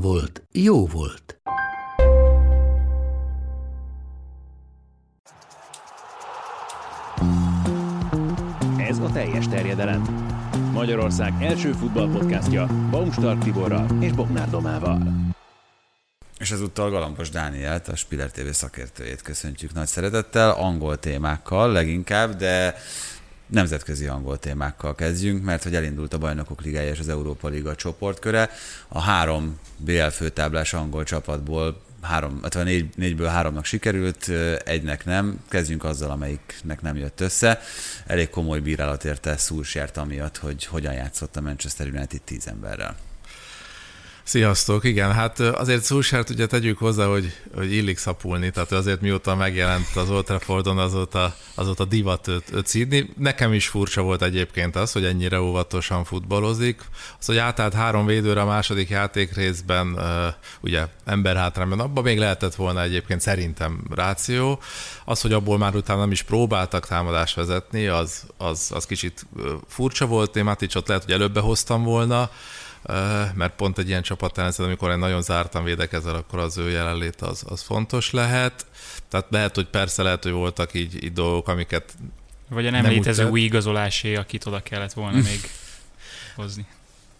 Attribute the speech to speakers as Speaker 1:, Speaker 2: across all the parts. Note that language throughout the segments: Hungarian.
Speaker 1: volt, jó volt.
Speaker 2: Ez a teljes terjedelem. Magyarország első futballpodcastja Baumstark Tiborral és Bognár Domával.
Speaker 3: És ezúttal Galambos Dánielt, a Spiller TV szakértőjét köszöntjük nagy szeretettel, angol témákkal leginkább, de nemzetközi angol témákkal kezdjünk, mert hogy elindult a Bajnokok Ligája és az Európa Liga csoportköre. A három BL főtáblás angol csapatból három, négy, négyből háromnak sikerült, egynek nem. Kezdjünk azzal, amelyiknek nem jött össze. Elég komoly bírálat érte Szúrsjárt amiatt, hogy hogyan játszott a Manchester United tíz emberrel.
Speaker 4: Sziasztok, igen, hát azért Szulsárt ugye tegyük hozzá, hogy, hogy illik szapulni, tehát azért mióta megjelent az Old Traffordon, azóta, azóta divat őt, őt szídni. Nekem is furcsa volt egyébként az, hogy ennyire óvatosan futballozik. Az, hogy átállt három védőre a második játék részben, ugye emberhátrányban, abban még lehetett volna egyébként szerintem ráció. Az, hogy abból már utána nem is próbáltak támadást vezetni, az, az, az kicsit furcsa volt. Én Maticsot lehet, hogy előbbe hoztam volna, mert pont egy ilyen csapat ellen, amikor egy nagyon zártan védekezel, akkor az ő jelenlét az, az fontos lehet. Tehát lehet, hogy persze lehet, hogy voltak így, így dolgok, amiket
Speaker 5: Vagy a nem, nem létező új igazolásé, akit oda kellett volna még hozni.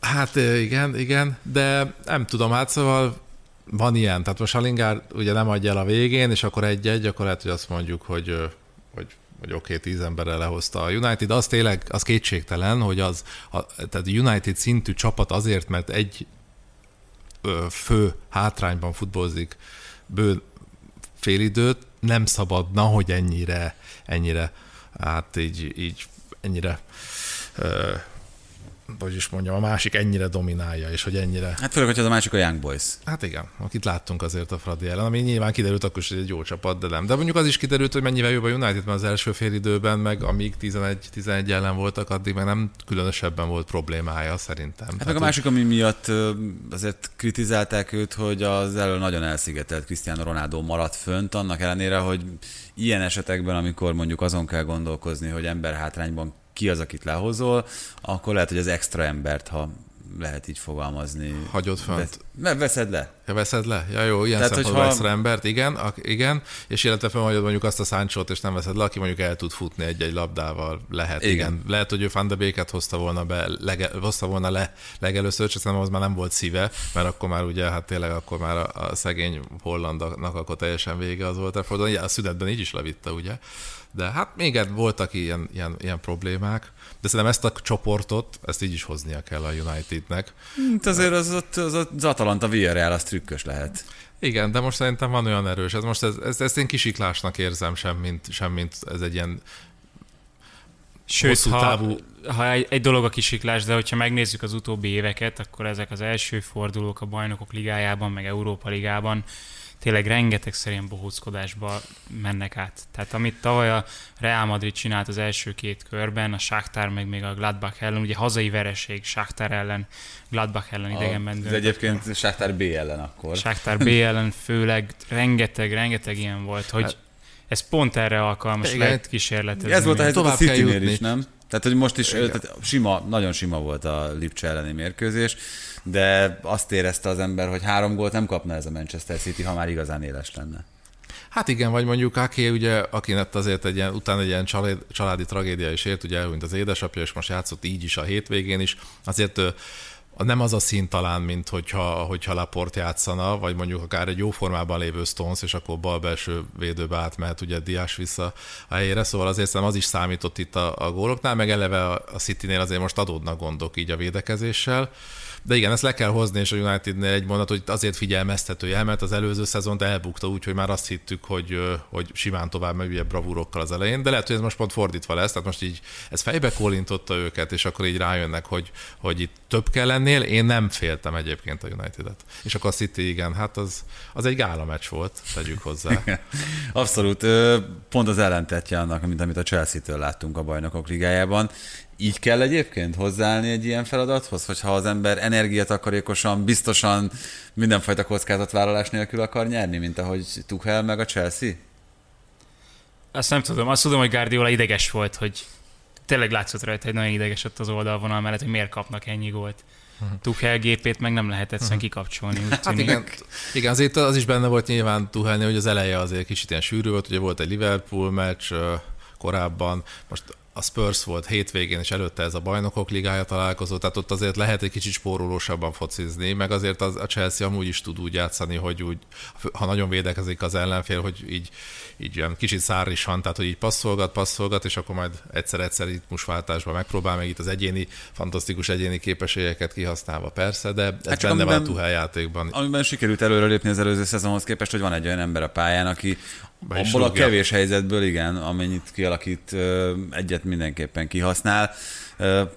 Speaker 4: Hát igen, igen, de nem tudom, hát szóval van ilyen, tehát most a Lingard ugye nem adja el a végén, és akkor egy-egy, akkor lehet, hogy azt mondjuk, hogy, hogy vagy oké, okay, tíz emberre lehozta a United, az tényleg, az kétségtelen, hogy az, a, tehát United szintű csapat azért, mert egy ö, fő hátrányban futbolzik bő félidőt, nem szabadna, hogy ennyire, ennyire, hát így, így ennyire ö, hogy is mondjam, a másik ennyire dominálja, és hogy ennyire...
Speaker 3: Hát főleg, hogy az a másik a Young Boys.
Speaker 4: Hát igen, akit láttunk azért a Fradi ellen, ami nyilván kiderült akkor is, hogy egy jó csapat, de nem. De mondjuk az is kiderült, hogy mennyivel jobb a United, mert az első fél időben, meg amíg 11-11 ellen voltak, addig meg nem különösebben volt problémája szerintem. Hát
Speaker 3: Tehát, meg a másik, ami miatt azért kritizálták őt, hogy az elő nagyon elszigetelt Cristiano Ronaldo maradt fönt, annak ellenére, hogy ilyen esetekben, amikor mondjuk azon kell gondolkozni, hogy emberhátrányban ki az, akit lehozol, akkor lehet, hogy az extra embert, ha lehet így fogalmazni.
Speaker 4: Hagyod fönt.
Speaker 3: Vesz, veszed le.
Speaker 4: Ja, veszed le? Ja, jó, ilyen Tehát, szempontból hogyha... extra embert, igen, ak- igen, és illetve felhagyod mondjuk azt a száncsót, és nem veszed le, aki mondjuk el tud futni egy-egy labdával, lehet, igen. igen. Lehet, hogy ő Van de Béket hozta volna be, lege, hozta volna le legelőször, csak szerintem az már nem volt szíve, mert akkor már ugye, hát tényleg akkor már a, a szegény hollandnak akkor teljesen vége az volt. A szünetben így is levitte, ugye? De hát még voltak ilyen, ilyen, ilyen problémák, de szerintem ezt a csoportot, ezt így is hoznia kell a Unitednek.
Speaker 3: Hát azért az, az, az, az Atalanta Villarreal, az trükkös lehet.
Speaker 4: Igen, de most szerintem van olyan erős. Ez most ez, ez, ezt én kisiklásnak érzem, sem mint, sem mint ez egy ilyen
Speaker 5: Sőt, ha, távú... ha egy, egy dolog a kisiklás, de hogyha megnézzük az utóbbi éveket, akkor ezek az első fordulók a bajnokok ligájában, meg Európa ligában tényleg rengeteg szerint bohóckodásba mennek át. Tehát amit tavaly a Real Madrid csinált az első két körben, a Shakhtar meg még a Gladbach ellen, ugye hazai vereség Shakhtar ellen, Gladbach ellen idegenben
Speaker 3: De egyébként Shakhtar B ellen akkor.
Speaker 5: Shakhtar B ellen főleg rengeteg, rengeteg ilyen volt, hogy hát, ez pont erre alkalmas igen, lehet kísérletezni.
Speaker 3: Ez volt a helyzet a city is, nem? Tehát, hogy most is tehát sima, nagyon sima volt a Lipcse elleni mérkőzés, de azt érezte az ember, hogy három gólt nem kapna ez a Manchester City, ha már igazán éles lenne.
Speaker 4: Hát igen, vagy mondjuk Ake, ugye, akinek azért egy ilyen, utána egy ilyen család, családi tragédia is ért, ugye elhunyt az édesapja, és most játszott így is a hétvégén is, azért nem az a szín talán, mint hogyha, hogyha Laport játszana, vagy mondjuk akár egy jó formában lévő Stones, és akkor bal belső védőbe átmehet ugye Diás vissza a helyére, szóval azért szerintem az is számított itt a, a góloknál, meg eleve a, a City-nél azért most adódnak gondok így a védekezéssel. De igen, ezt le kell hozni, és a Unitednél egy mondat, hogy azért figyelmeztetője, mert az előző szezont elbukta úgy, hogy már azt hittük, hogy, hogy simán tovább megy bravúrokkal az elején, de lehet, hogy ez most pont fordítva lesz, tehát most így ez fejbe kólintotta őket, és akkor így rájönnek, hogy, hogy itt több kell lennél. Én nem féltem egyébként a United-et. És akkor a City, igen, hát az, az egy gála meccs volt, tegyük hozzá.
Speaker 3: Abszolút, pont az ellentetje annak, mint amit a Chelsea-től láttunk a bajnokok ligájában. Így kell egyébként hozzáállni egy ilyen feladathoz, hogyha az ember energiatakarékosan, biztosan mindenfajta kockázatvállalás nélkül akar nyerni, mint ahogy Tuchel meg a Chelsea?
Speaker 5: Azt nem tudom. Azt tudom, hogy Guardiola ideges volt, hogy tényleg látszott rajta, hogy nagyon ideges ott az oldalvonal mellett, hogy miért kapnak ennyi gólt. Uh-huh. Tuchel gépét meg nem lehet egyszerűen uh-huh. kikapcsolni. Úgy
Speaker 4: hát igen, igen, azért az is benne volt nyilván Tuchelni, hogy az eleje azért kicsit ilyen sűrű volt, ugye volt egy Liverpool meccs korábban, most a Spurs volt hétvégén, és előtte ez a bajnokok ligája találkozó, tehát ott azért lehet egy kicsit spórolósabban focizni, meg azért az, a Chelsea amúgy is tud úgy játszani, hogy úgy, ha nagyon védekezik az ellenfél, hogy így, így ilyen kicsit szárisan, tehát hogy így passzolgat, passzolgat, és akkor majd egyszer-egyszer itt musváltásban megpróbál meg itt az egyéni, fantasztikus egyéni képességeket kihasználva persze, de ez hát benne amiben, van a játékban.
Speaker 3: Amiben sikerült előrelépni az előző szezonhoz képest, hogy van egy olyan ember a pályán, aki abból a kevés helyzetből, igen, amennyit kialakít, egyet mindenképpen kihasznál.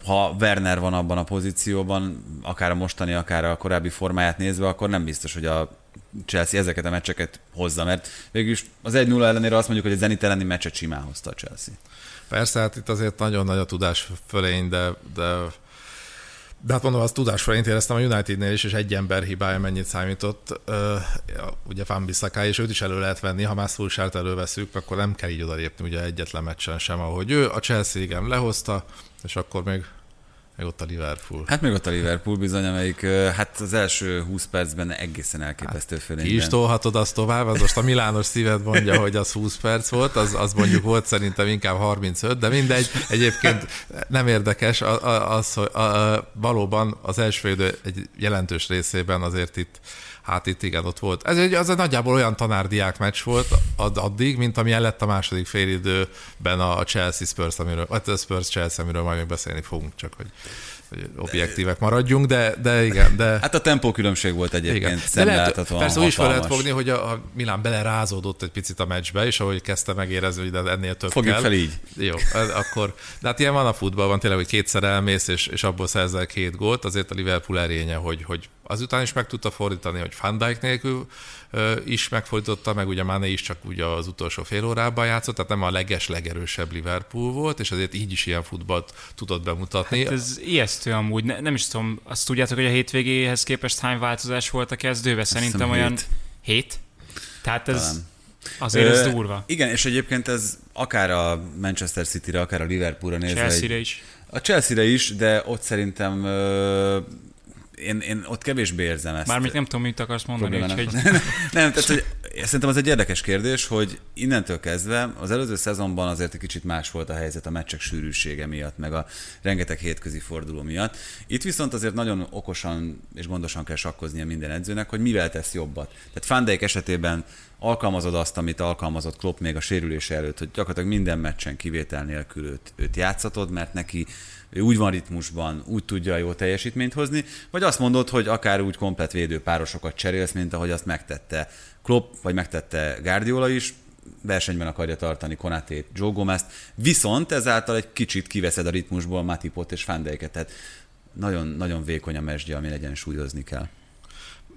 Speaker 3: Ha Werner van abban a pozícióban, akár a mostani, akár a korábbi formáját nézve, akkor nem biztos, hogy a Chelsea ezeket a meccseket hozza, mert végülis az 1-0 ellenére azt mondjuk, hogy a Zenit elleni meccset simán hozta a Chelsea.
Speaker 4: Persze, hát itt azért nagyon nagy a tudás fölény, de, de de hát mondom, az tudásra én éreztem a Unitednél is, és egy ember hibája mennyit számított. Ugye Van Bissaka, és őt is elő lehet venni, ha már Szulsárt előveszünk, akkor nem kell így odalépni ugye egyetlen meccsen sem, ahogy ő. A Chelsea igen lehozta, és akkor még meg ott a Liverpool.
Speaker 3: Hát még ott a Liverpool bizony, amelyik hát az első 20 percben egészen elképesztő hát, fölényben.
Speaker 4: Ki is tolhatod azt tovább, az most a Milános szíved mondja, hogy az 20 perc volt, az, az mondjuk volt szerintem inkább 35, de mindegy. Egyébként nem érdekes, az, hogy valóban az első idő egy jelentős részében azért itt Hát itt igen, ott volt. Ez egy, az egy nagyjából olyan tanárdiák meccs volt addig, mint ami lett a második félidőben a Chelsea Spurs, amiről, vagy a Spurs Chelsea, amiről majd még beszélni fogunk, csak hogy hogy objektívek maradjunk, de, de igen. De...
Speaker 3: Hát a tempó különbség volt egyébként
Speaker 4: lehet, Persze úgy is fel lehet fogni, hogy a, a Milán belerázódott egy picit a meccsbe, és ahogy kezdte megérezni, hogy ennél több
Speaker 3: Fogjuk
Speaker 4: kell.
Speaker 3: fel így.
Speaker 4: Jó, akkor, de hát ilyen van a futballban tényleg, hogy kétszer elmész, és, és abból szerzel két gólt, azért a Liverpool erénye, hogy, hogy azután is meg tudta fordítani, hogy Van Dijk nélkül is megfordította, meg ugye Mane is csak ugye az utolsó fél órában játszott, tehát nem a leges, legerősebb Liverpool volt, és azért így is ilyen futballt tudott bemutatni.
Speaker 5: Hát ez ijesztő amúgy, ne, nem is tudom, azt tudjátok, hogy a hétvégéhez képest hány változás volt a kezdőbe? Szerintem olyan hét. hét? Tehát ez... Talán. Azért Ö, ez durva.
Speaker 3: Igen, és egyébként ez akár a Manchester City-re, akár a Liverpoolra nézve.
Speaker 5: Chelsea-re is.
Speaker 3: A Chelsea-re is, de ott szerintem én, én ott kevésbé érzem ezt.
Speaker 5: Mármint nem tudom, mit akarsz mondani. Úgyhogy...
Speaker 3: nem, tehát hogy szerintem az egy érdekes kérdés, hogy innentől kezdve az előző szezonban azért egy kicsit más volt a helyzet a meccsek sűrűsége miatt, meg a rengeteg hétközi forduló miatt. Itt viszont azért nagyon okosan és gondosan kell sakkoznia minden edzőnek, hogy mivel tesz jobbat. Tehát Fandeik esetében alkalmazod azt, amit alkalmazott Klopp még a sérülése előtt, hogy gyakorlatilag minden meccsen kivétel nélkül őt, őt játszatod, mert neki ő úgy van ritmusban, úgy tudja jó teljesítményt hozni, vagy azt mondod, hogy akár úgy komplet védőpárosokat cserélsz, mint ahogy azt megtette Klopp, vagy megtette Guardiola is, versenyben akarja tartani Konatét, Joe Gomez-t, viszont ezáltal egy kicsit kiveszed a ritmusból Matipot és Fandeiket, tehát nagyon, nagyon vékony a mesdje, ami egyensúlyozni kell.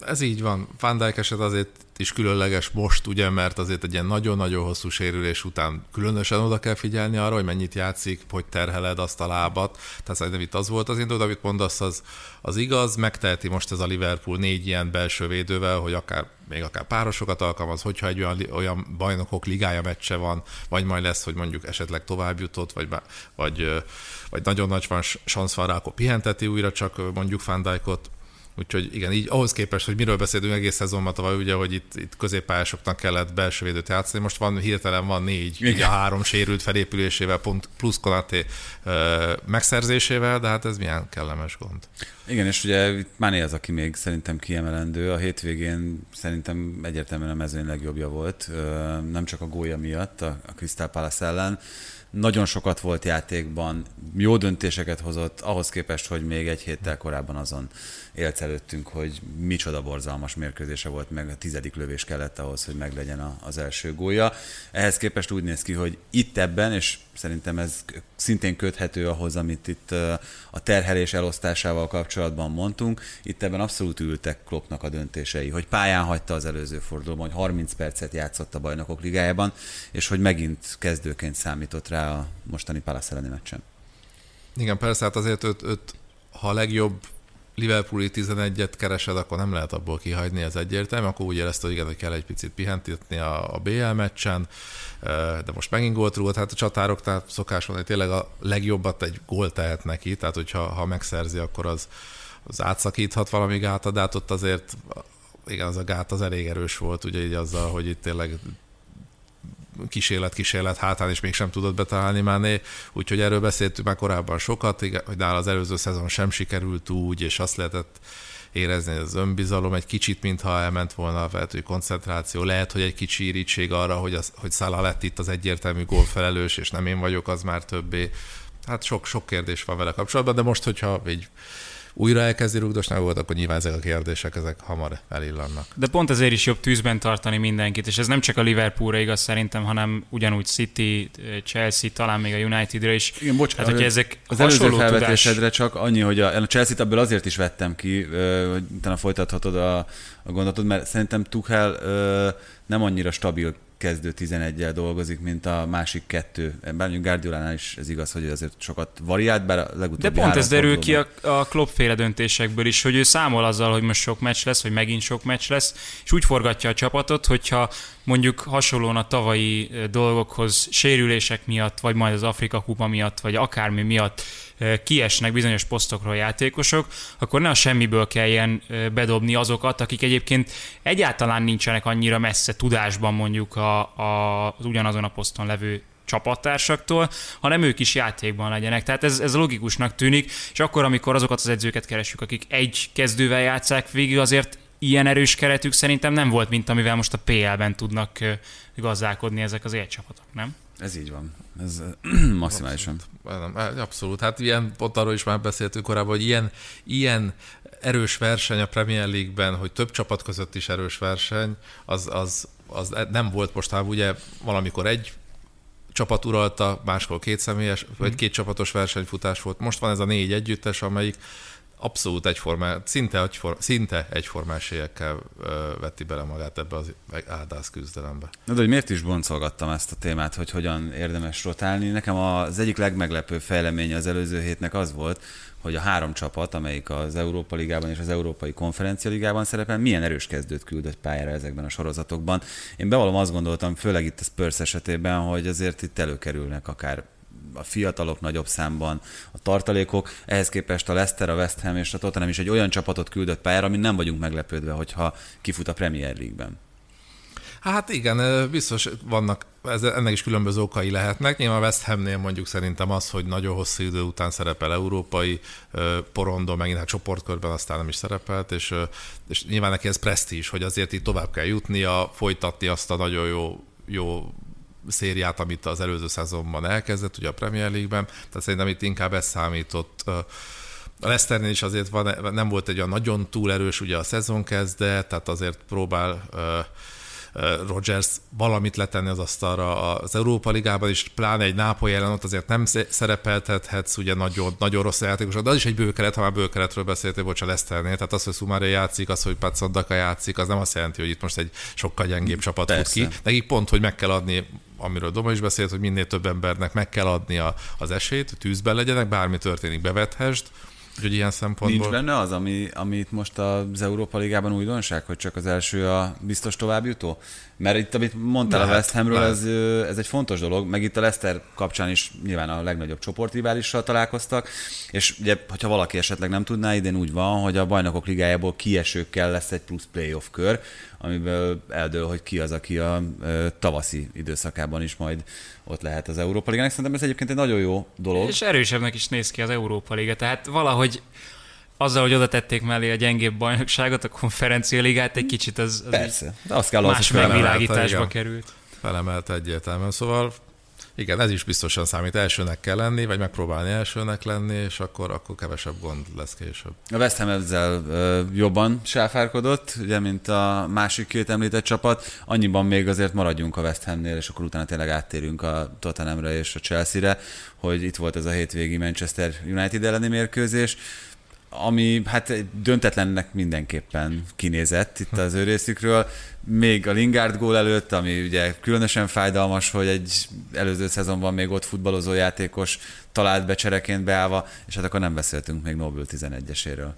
Speaker 4: Ez így van. Van eset azért is különleges most, ugye, mert azért egy ilyen nagyon-nagyon hosszú sérülés után különösen oda kell figyelni arra, hogy mennyit játszik, hogy terheled azt a lábat. Tehát szerintem itt az volt az indul, amit mondasz, az, az igaz. Megteheti most ez a Liverpool négy ilyen belső védővel, hogy akár még akár párosokat alkalmaz, hogyha egy olyan, olyan bajnokok ligája meccse van, vagy majd lesz, hogy mondjuk esetleg tovább jutott, vagy, vagy, vagy nagyon nagy van, szansz van rá, akkor pihenteti újra csak mondjuk Van Úgyhogy igen, így ahhoz képest, hogy miről beszélünk egész szezonban tavaly, ugye, hogy itt, itt középpályásoknak kellett belső védőt játszani, most van hirtelen van négy, igen. ugye három sérült felépülésével, pont plusz Konaté megszerzésével, de hát ez milyen kellemes gond.
Speaker 3: Igen, és ugye itt Máné az, aki még szerintem kiemelendő. A hétvégén szerintem egyértelműen a mezőny legjobbja volt, nem csak a gólya miatt a Crystal Palace ellen, nagyon sokat volt játékban, jó döntéseket hozott, ahhoz képest, hogy még egy héttel korábban azon élt előttünk, hogy micsoda borzalmas mérkőzése volt, meg a tizedik lövés kellett ahhoz, hogy meglegyen az első gólya. Ehhez képest úgy néz ki, hogy itt ebben, és szerintem ez szintén köthető ahhoz, amit itt a terhelés elosztásával kapcsolatban mondtunk, itt ebben abszolút ültek Kloppnak a döntései, hogy pályán hagyta az előző fordulóban, hogy 30 percet játszott a bajnokok ligájában, és hogy megint kezdőként számított rá a mostani Palace elleni meccsen.
Speaker 4: Igen, persze, hát azért őt, őt ha a legjobb Liverpooli 11-et keresed, akkor nem lehet abból kihagyni, ez egyértelmű. Akkor úgy érezte, hogy igen, hogy kell egy picit pihentetni a, a BL meccsen, de most megint gólt rúgott, hát a csatárok, tehát szokás van, hogy tényleg a legjobbat egy gól tehet neki, tehát hogyha ha megszerzi, akkor az, az átszakíthat valami gátat, ott azért igen, az a gát az elég erős volt, ugye így azzal, hogy itt tényleg kísérlet, kísérlet hátán is mégsem tudott betalálni Máné, úgyhogy erről beszéltünk már korábban sokat, hogy nála az előző szezon sem sikerült úgy, és azt lehetett érezni, hogy az önbizalom egy kicsit, mintha elment volna a vehetői koncentráció. Lehet, hogy egy kicsi irítség arra, hogy, az, hogy Szala lett itt az egyértelmű gólfelelős, és nem én vagyok, az már többé. Hát sok, sok kérdés van vele kapcsolatban, de most, hogyha így újra elkezdi rugdosni volt, akkor nyilván ezek a kérdések ezek hamar elillannak.
Speaker 5: De pont ezért is jobb tűzben tartani mindenkit, és ez nem csak a Liverpoolra igaz szerintem, hanem ugyanúgy City, Chelsea, talán még a Unitedra is.
Speaker 3: Igen, bocs, hát, hogy ezek az előző felvetésedre tudás... csak annyi, hogy a, a Chelsea-t abból azért is vettem ki, hogy utána folytathatod a, a gondolatot, mert szerintem Tuchel nem annyira stabil kezdő 11-el dolgozik, mint a másik kettő. Bár Guardiolánál is ez igaz, hogy azért sokat variált, bár a legutóbbi
Speaker 5: De pont ez derül ki a, a Klopp-féle döntésekből is, hogy ő számol azzal, hogy most sok meccs lesz, vagy megint sok meccs lesz, és úgy forgatja a csapatot, hogyha mondjuk hasonlóan a tavalyi dolgokhoz sérülések miatt, vagy majd az Afrika kupa miatt, vagy akármi miatt kiesnek bizonyos posztokról játékosok, akkor ne a semmiből kelljen bedobni azokat, akik egyébként egyáltalán nincsenek annyira messze tudásban mondjuk a, a, az ugyanazon a poszton levő csapattársaktól, hanem ők is játékban legyenek. Tehát ez, ez logikusnak tűnik, és akkor, amikor azokat az edzőket keresünk, akik egy kezdővel játszák végig, azért ilyen erős keretük szerintem nem volt, mint amivel most a PL-ben tudnak gazdálkodni ezek az élcsapatok, nem?
Speaker 3: Ez így van. Ez maximálisan.
Speaker 4: Abszolút. abszolút. Hát ilyen, pont arról is már beszéltünk korábban, hogy ilyen, ilyen erős verseny a Premier League-ben, hogy több csapat között is erős verseny, az, az, az nem volt most, hát ugye valamikor egy csapat uralta, máskor két személyes, vagy mhm. két csapatos versenyfutás volt. Most van ez a négy együttes, amelyik abszolút egyformá, szinte, egyformá, szinte egyformás esélyekkel vetti bele magát ebbe az áldász küzdelembe.
Speaker 3: Na de hogy miért is boncolgattam ezt a témát, hogy hogyan érdemes rotálni? Nekem az egyik legmeglepőbb fejlemény az előző hétnek az volt, hogy a három csapat, amelyik az Európa Ligában és az Európai Konferencia Ligában szerepel, milyen erős kezdőt küldött pályára ezekben a sorozatokban. Én bevallom azt gondoltam, főleg itt a Spurs esetében, hogy azért itt előkerülnek akár a fiatalok nagyobb számban, a tartalékok, ehhez képest a Leicester, a West Ham és a Tottenham is egy olyan csapatot küldött pályára, amin nem vagyunk meglepődve, hogyha kifut a Premier League-ben.
Speaker 4: Hát igen, biztos vannak, ez, ennek is különböző okai lehetnek. Nyilván a West Hamnél mondjuk szerintem az, hogy nagyon hosszú idő után szerepel európai porondon, megint hát csoportkörben aztán nem is szerepelt, és, és nyilván neki ez presztízs, hogy azért itt tovább kell jutnia, folytatni azt a nagyon jó, jó szériát, amit az előző szezonban elkezdett, ugye a Premier League-ben, tehát szerintem itt inkább ez számított. A Leicesternél is azért van, nem volt egy olyan nagyon túl erős ugye a szezon kezdet, tehát azért próbál Rogers valamit letenni az asztalra az Európa Ligában is, pláne egy Nápoly ellen ott azért nem szerepeltethetsz, ugye nagyon, nagyon rossz játékos, de az is egy bőkeret, ha már bőkeretről beszéltél, bocs, a Leszternél, tehát az, hogy Szumária játszik, az, hogy Patsandaka játszik, az nem azt jelenti, hogy itt most egy sokkal gyengébb csapat Persze. fut ki. Nekik pont, hogy meg kell adni amiről Doma is beszélt, hogy minél több embernek meg kell adni a, az esélyt, tűzben legyenek, bármi történik, bevethest, Úgyhogy ilyen szempontból...
Speaker 3: Nincs benne az, ami, amit most az Európa Ligában újdonság, hogy csak az első a biztos továbbjutó? Mert itt, amit mondtál lehet, a West Hamről, ez, ez egy fontos dolog, meg itt a Leicester kapcsán is nyilván a legnagyobb csoportriválissal találkoztak, és ugye, hogyha valaki esetleg nem tudná, idén úgy van, hogy a bajnokok ligájából kiesőkkel lesz egy plusz playoff kör, amiből eldől, hogy ki az, aki a tavaszi időszakában is majd ott lehet az Európa Ligának. Szerintem ez egyébként egy nagyon jó dolog.
Speaker 5: És erősebbnek is néz ki az Európa Liga, tehát valahogy azzal, hogy oda tették mellé a gyengébb bajnokságot, a konferencia ligát egy kicsit az, az
Speaker 3: Persze, de azt kell
Speaker 5: más megvilágításba került.
Speaker 4: Felemelt egyértelműen, szóval igen, ez is biztosan számít. Elsőnek kell lenni, vagy megpróbálni elsőnek lenni, és akkor, akkor kevesebb gond lesz később.
Speaker 3: A West Ham ezzel jobban sáfárkodott, ugye, mint a másik két említett csapat. Annyiban még azért maradjunk a West Hamnél, és akkor utána tényleg áttérünk a Tottenhamre és a Chelsea-re, hogy itt volt ez a hétvégi Manchester United elleni mérkőzés ami hát döntetlennek mindenképpen kinézett itt az ő részükről. Még a Lingard gól előtt, ami ugye különösen fájdalmas, hogy egy előző szezonban még ott futballozó játékos talált be csereként beállva, és hát akkor nem beszéltünk még Nobel 11-eséről.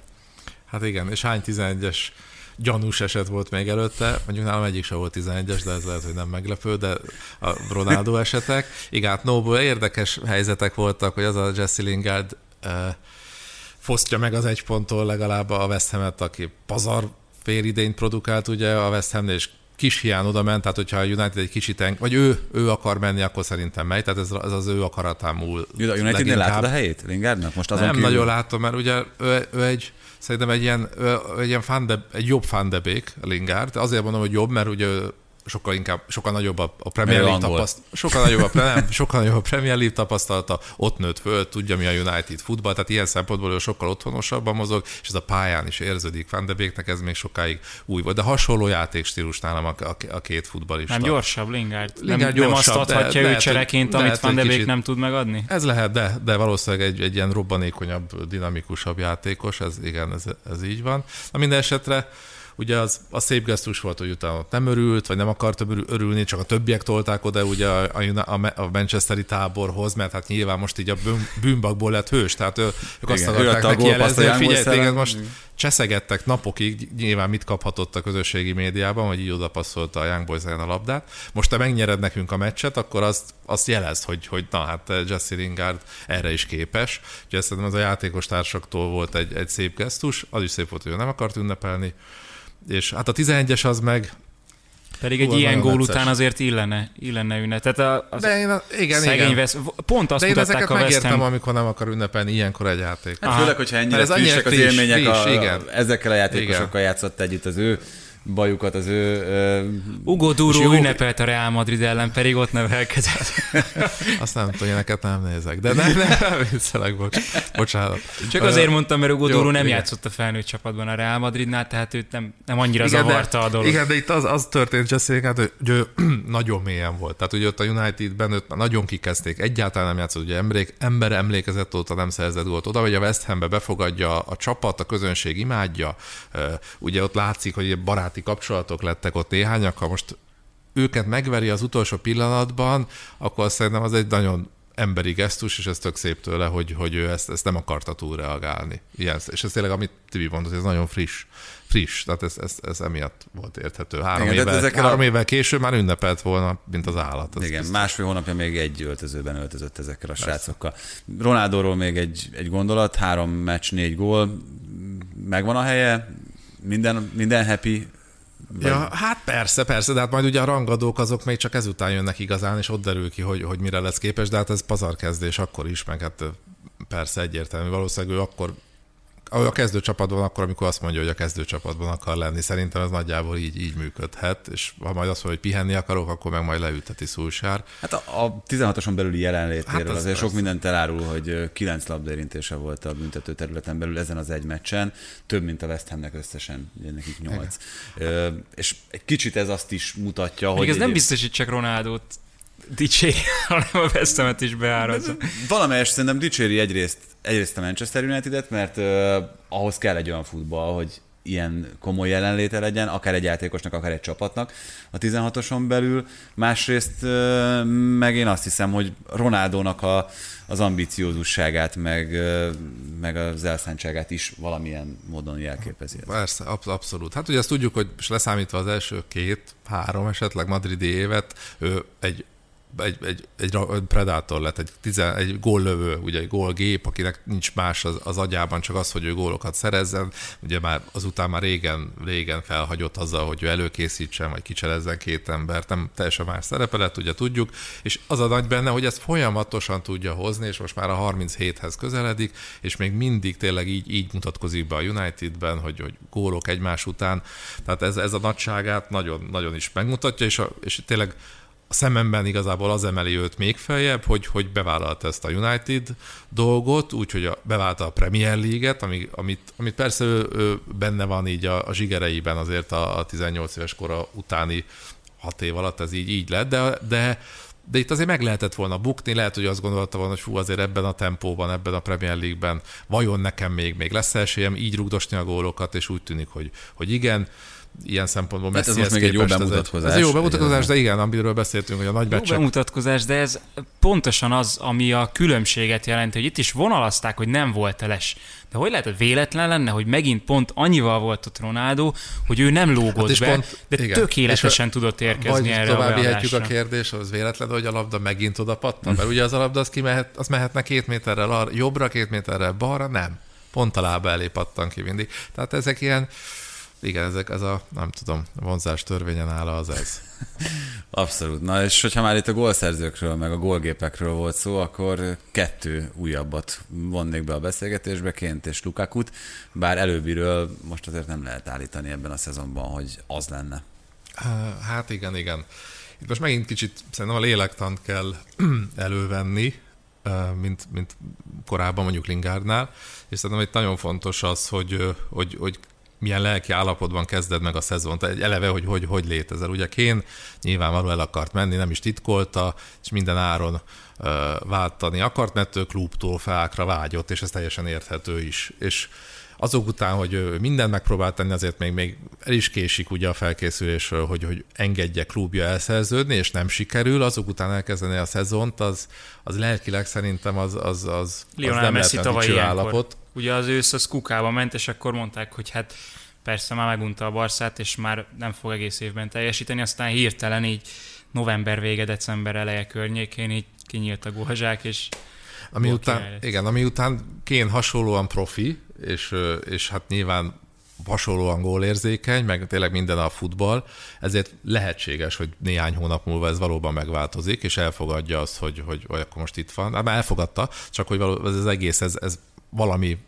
Speaker 4: Hát igen, és hány 11-es gyanús eset volt még előtte, mondjuk nálam egyik sem volt 11-es, de ez lehet, hogy nem meglepő, de a Ronaldo esetek. Igen, hát Noble érdekes helyzetek voltak, hogy az a Jesse Lingard uh, fosztja meg az egy ponttól legalább a West Ham-et, aki pazar félidényt produkált ugye a West ham és kis hián oda ment, tehát hogyha a United egy kicsit, eng- vagy ő, ő akar menni, akkor szerintem megy, tehát ez, ez az ő akaratán múl.
Speaker 3: A Unitednél látod a helyét Lingardnak? Most azon
Speaker 4: Nem kívül... nagyon látom, mert ugye ő, ő egy, szerintem egy ilyen, ő, egy, ilyen fande, egy jobb fandebék Lingard, azért mondom, hogy jobb, mert ugye sokkal inkább, sokkal nagyobb a, a Premier League tapasztalata, sokkal nagyobb a, nem, sokkal nagyobb a Premier League tapasztalata, ott nőtt föl, tudja mi a United futball, tehát ilyen szempontból ő sokkal otthonosabban mozog, és ez a pályán is érződik. Van de Beeknek ez még sokáig új volt, de hasonló játékstílus nálam a, a, a két futballista.
Speaker 5: Nem gyorsabb Lingard? Lingard nem, gyorsabb, nem azt adhatja de, ő csereként, lehet, amit Van de Beek nem tud megadni?
Speaker 4: Ez lehet, de, de valószínűleg egy, egy ilyen robbanékonyabb, dinamikusabb játékos, ez igen, ez, ez így van. Na minden esetre ugye az a szép gesztus volt, hogy utána nem örült, vagy nem akart örülni, csak a többiek tolták oda ugye a, a, a Manchesteri táborhoz, mert hát nyilván most így a bűnbakból lett hős, tehát ők Igen, azt akarták neki jelezni, hogy figyelj, téged most cseszegettek napokig, nyilván mit kaphatott a közösségi médiában, hogy így oda passzolta a Young Boys a labdát. Most te megnyered nekünk a meccset, akkor azt, azt jelez, hogy, hogy na hát Jesse Lingard erre is képes. Úgyhogy szerintem ez a játékos társaktól volt egy, egy szép gesztus, az is szép volt, hogy ő nem akart ünnepelni, és hát a 11-es az meg
Speaker 5: pedig egy Hú, ilyen gól necces. után azért illene, illene ünnep. Tehát a, az
Speaker 4: de én, igen,
Speaker 5: szegény
Speaker 4: igen.
Speaker 5: Vesz, pont azt
Speaker 4: De én ezeket
Speaker 5: a
Speaker 4: megértem, Ham... amikor nem akar ünnepelni ilyenkor egy játék.
Speaker 3: Hát főleg, hogyha ennyire ez frissek az élmények, friss, a, igen. ezekkel a játékosokkal igen. játszott együtt az ő bajukat az ő...
Speaker 5: Uh, Ugo Duro jó... ünnepelt a Real Madrid ellen, pedig ott nevelkedett.
Speaker 4: Azt nem tudom, ilyeneket nem nézek, de nem, nem, nem viccelek, bocs, bocsánat.
Speaker 5: Csak azért mondtam, mert Ugo Duro nem igen. játszott a felnőtt csapatban a Real Madridnál, tehát őt nem, nem annyira igen, zavarta
Speaker 4: de,
Speaker 5: a dolog.
Speaker 4: Igen, de itt az, az történt Jessica, hogy, hogy ő nagyon mélyen volt. Tehát ugye ott a Unitedben őt nagyon kikezdték, egyáltalán nem játszott, ugye emlék, ember emlékezett óta nem szerzett gólt. Oda, hogy a West Hambe befogadja a csapat, a közönség imádja, ugye ott látszik, hogy barát baráti kapcsolatok lettek ott néhányak, ha most őket megveri az utolsó pillanatban, akkor szerintem az egy nagyon emberi gesztus, és ez tök szép tőle, hogy, hogy ő ezt, ezt nem akarta túlreagálni. Ilyen, és ez tényleg, amit Tibi mondott, ez nagyon friss. Friss, tehát ez, ez, ez emiatt volt érthető. Három, Igen, évvel, három a... évvel később már ünnepelt volna, mint az állat.
Speaker 3: Igen, biztos. másfél hónapja még egy öltözőben öltözött ezekkel a Persze. srácokkal. Ronaldóról még egy, egy gondolat, három meccs, négy gól, megvan a helye, minden, minden happy,
Speaker 4: vagy... Ja, hát persze, persze, de hát majd ugye a rangadók azok még csak ezután jönnek igazán, és ott derül ki, hogy, hogy mire lesz képes, de hát ez pazarkezdés akkor is, meg hát persze egyértelmű, valószínűleg ő akkor a kezdőcsapatban akkor, amikor azt mondja, hogy a kezdőcsapatban akar lenni. Szerintem ez nagyjából így, így működhet, és ha majd azt mondja, hogy pihenni akarok, akkor meg majd leüteti Szulsár.
Speaker 3: Hát a, a 16-oson belüli jelenlétéről hát azért sok mindent elárul, hogy 9 labdaérintése volt a büntető területen belül ezen az egy meccsen, több, mint a West Hamnek összesen, ugye nekik 8. Ö, és egy kicsit ez azt is mutatja, Még hogy...
Speaker 5: ez nem biztosít csak Ronaldot dicséri, hanem a West is beárazza.
Speaker 3: Valamelyes szerintem dicséri egyrészt, egyrészt a Manchester United-et, mert uh, ahhoz kell egy olyan futball, hogy ilyen komoly jelenléte legyen, akár egy játékosnak, akár egy csapatnak a 16-oson belül. Másrészt meg én azt hiszem, hogy Ronaldónak a, az ambiciózusságát, meg, meg az elszántságát is valamilyen módon jelképezi.
Speaker 4: Persze, abszolút. Hát ugye ezt tudjuk, hogy leszámítva az első két, három esetleg madridi évet, ő egy egy, egy, egy predátor lett, egy, tizen, egy góllövő, ugye egy gólgép, akinek nincs más az, az agyában, csak az, hogy ő gólokat szerezzen. Ugye már azután már régen, régen felhagyott azzal, hogy ő előkészítsen, vagy kicserezzen két embert, nem teljesen más szerepe lett, ugye tudjuk, és az a nagy benne, hogy ezt folyamatosan tudja hozni, és most már a 37-hez közeledik, és még mindig tényleg így, így mutatkozik be a Unitedben, hogy, hogy gólok egymás után. Tehát ez, ez a nagyságát nagyon, nagyon is megmutatja, és, a, és tényleg a szememben igazából az emeli őt még feljebb, hogy, hogy bevállalt ezt a United dolgot, úgyhogy beválta a Premier League-et, ami, amit, amit persze ő, ő benne van így a, a zsigereiben azért a, a 18 éves kora utáni hat év alatt ez így, így lett, de, de de itt azért meg lehetett volna bukni, lehet, hogy azt gondolta volna, hogy fú, azért ebben a tempóban, ebben a Premier League-ben vajon nekem még, még lesz esélyem így rugdosni a gólokat, és úgy tűnik, hogy, hogy igen ilyen szempontból
Speaker 3: Messi ez most még egy jó bemutatkozás.
Speaker 4: Ez, egy jó bemutatkozás, de igen, amiről beszéltünk, hogy a nagy
Speaker 5: Jó bemutatkozás, de ez pontosan az, ami a különbséget jelenti, hogy itt is vonalazták, hogy nem volt eles. De hogy lehet, hogy véletlen lenne, hogy megint pont annyival volt ott Ronaldo, hogy ő nem lógott hát be, pont, de igen. tökéletesen a, tudott érkezni erre
Speaker 4: tovább vihetjük a kérdés, az véletlen, hogy a labda megint oda pattan, mert ugye az a labda az, kimehet, az mehetne két méterrel arra, jobbra, két méterrel balra, nem. Pont a lába elé pattan ki mindig. Tehát ezek ilyen, igen, ezek, ez a, nem tudom, vonzás törvényen áll az ez.
Speaker 3: Abszolút. Na és hogyha már itt a gólszerzőkről, meg a gólgépekről volt szó, akkor kettő újabbat vonnék be a beszélgetésbe, Ként és Lukakut, bár előbbiről most azért nem lehet állítani ebben a szezonban, hogy az lenne.
Speaker 4: Hát igen, igen. Itt most megint kicsit szerintem a lélektant kell elővenni, mint, mint korábban mondjuk Lingardnál, és szerintem itt nagyon fontos az, hogy, hogy, hogy milyen lelki állapotban kezded meg a szezont, egy eleve, hogy hogy, hogy létezel. Ugye Kén nyilvánvalóan el akart menni, nem is titkolta, és minden áron uh, váltani akart, mert ő klubtól fákra vágyott, és ez teljesen érthető is. És azok után, hogy mindent megpróbált tenni, azért még, még el is késik ugye a felkészülésről, hogy, hogy engedje klubja elszerződni, és nem sikerül, azok után elkezdeni a szezont, az, az lelkileg szerintem az, az, az,
Speaker 5: Lionel
Speaker 4: az nem
Speaker 5: Messi tavaly állapot. Ugye az ősz az kukába ment, és akkor mondták, hogy hát persze már megunta a Barszát, és már nem fog egész évben teljesíteni, aztán hirtelen így november vége, december eleje környékén így kinyílt a gólzsák, és
Speaker 4: ami után, igen, ami után Kén hasonlóan profi, és, és hát nyilván hasonlóan gólérzékeny, meg tényleg minden a futball, ezért lehetséges, hogy néhány hónap múlva ez valóban megváltozik, és elfogadja azt, hogy, hogy vagy akkor most itt van. Hát már elfogadta, csak hogy való, ez az egész, ez, ez valami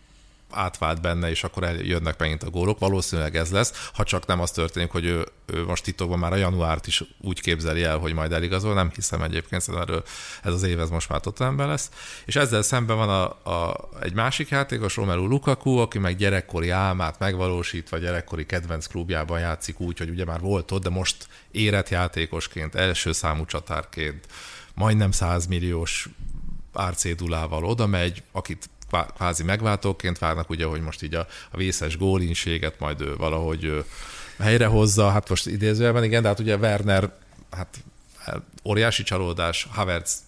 Speaker 4: átvált benne, és akkor jönnek megint a gólok. Valószínűleg ez lesz, ha csak nem az történik, hogy ő, ő most titokban már a januárt is úgy képzeli el, hogy majd eligazol. Nem hiszem egyébként, szerintem ez az év ez most már Tottenhamben lesz. És ezzel szemben van a, a, egy másik játékos, Romelu Lukaku, aki meg gyerekkori álmát megvalósítva, gyerekkori kedvenc klubjában játszik úgy, hogy ugye már volt ott, de most érett játékosként, első számú csatárként, majdnem 100 milliós árcédulával oda megy, akit kvázi megváltóként várnak, ugye, hogy most így a, a vészes gólinséget majd ő valahogy ő helyrehozza, hát most idézőjelben igen, de hát ugye Werner, hát óriási csalódás, Havertz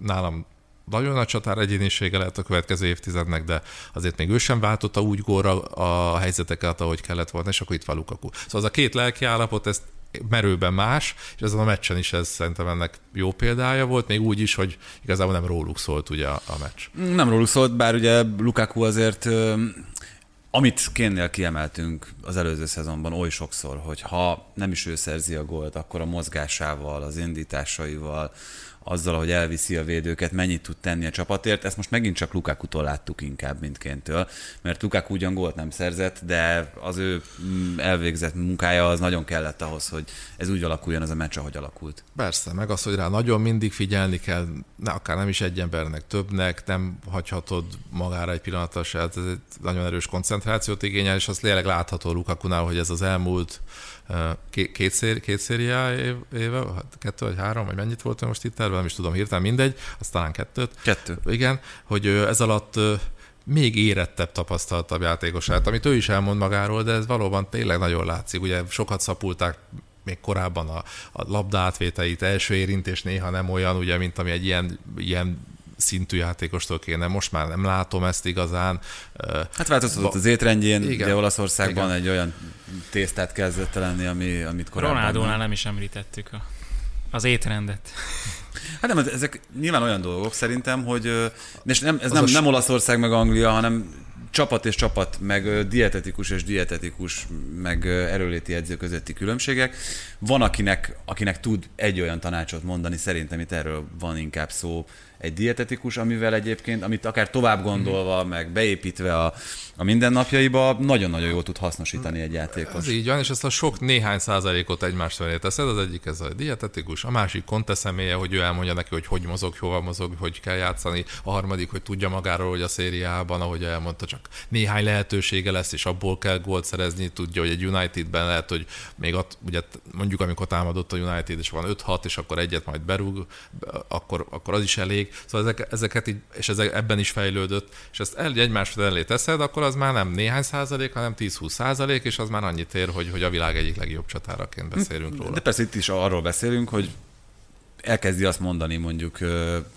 Speaker 4: nálam nagyon nagy csatár egyénisége lehet a következő évtizednek, de azért még ő sem váltotta úgy góra a helyzeteket, ahogy kellett volna, és akkor itt van Lukaku. Szóval az a két lelki állapot, ezt merőben más, és ezen a meccsen is ez szerintem ennek jó példája volt, még úgy is, hogy igazából nem róluk szólt ugye a, a meccs.
Speaker 3: Nem róluk szólt, bár ugye Lukaku azért amit Kénnél kiemeltünk az előző szezonban oly sokszor, hogy ha nem is ő szerzi a gólt, akkor a mozgásával, az indításaival, azzal, hogy elviszi a védőket, mennyit tud tenni a csapatért. Ezt most megint csak Lukaku-tól láttuk inkább, mint Kéntől, mert Lukaku ugyan gólt nem szerzett, de az ő mm, elvégzett munkája az nagyon kellett ahhoz, hogy ez úgy alakuljon az a meccs, ahogy alakult.
Speaker 4: Persze, meg az, hogy rá nagyon mindig figyelni kell, akár nem is egy embernek, többnek, nem hagyhatod magára egy pillanatra se, ez egy nagyon erős koncentrációt igényel, és az tényleg látható Lukakunál, hogy ez az elmúlt két, széri, két szériá éve, hát kettő vagy három, vagy mennyit volt most itt terve, nem is tudom hirtelen, mindegy, az talán kettőt.
Speaker 3: Kettő.
Speaker 4: Igen, hogy ez alatt még érettebb, tapasztaltabb játékosát, amit ő is elmond magáról, de ez valóban tényleg nagyon látszik. Ugye sokat szapulták még korábban a, a labda átvételeit, első érintés néha nem olyan, ugye, mint ami egy ilyen, ilyen szintű játékostól kéne. Most már nem látom ezt igazán.
Speaker 3: Hát változtatott az étrendjén, igen. ugye Olaszországban igen. egy olyan tésztát kezdett lenni, ami, amit korábban...
Speaker 5: Ronaldónál nem is említettük a, az étrendet.
Speaker 3: Hát nem, ezek nyilván olyan dolgok szerintem, hogy és nem, ez nem, nem Olaszország meg Anglia, hanem csapat és csapat, meg dietetikus és dietetikus, meg erőléti edző közötti különbségek. Van, akinek, akinek tud egy olyan tanácsot mondani, szerintem itt erről van inkább szó, egy dietetikus, amivel egyébként, amit akár tovább gondolva, meg beépítve a, a mindennapjaiba, nagyon-nagyon jól tud hasznosítani egy játékos.
Speaker 4: Ez így van, és ezt a sok néhány százalékot egymást felé teszed, az egyik ez a dietetikus, a másik konteszeméje, hogy ő elmondja neki, hogy hogy mozog, hova mozog, hogy kell játszani, a harmadik, hogy tudja magáról, hogy a szériában, ahogy elmondta, csak néhány lehetősége lesz, és abból kell gólt szerezni, tudja, hogy egy Unitedben lehet, hogy még ott, ugye mondjuk amikor támadott a United, és van 5-6, és akkor egyet majd berúg, akkor, akkor az is elég. Szóval ezek, ezeket így, és ezek ebben is fejlődött, és ezt el, egymás elé teszed, akkor az már nem néhány százalék, hanem 10-20 százalék, és az már annyit ér, hogy, hogy a világ egyik legjobb csatáraként beszélünk róla.
Speaker 3: De persze itt is arról beszélünk, hogy elkezdi azt mondani mondjuk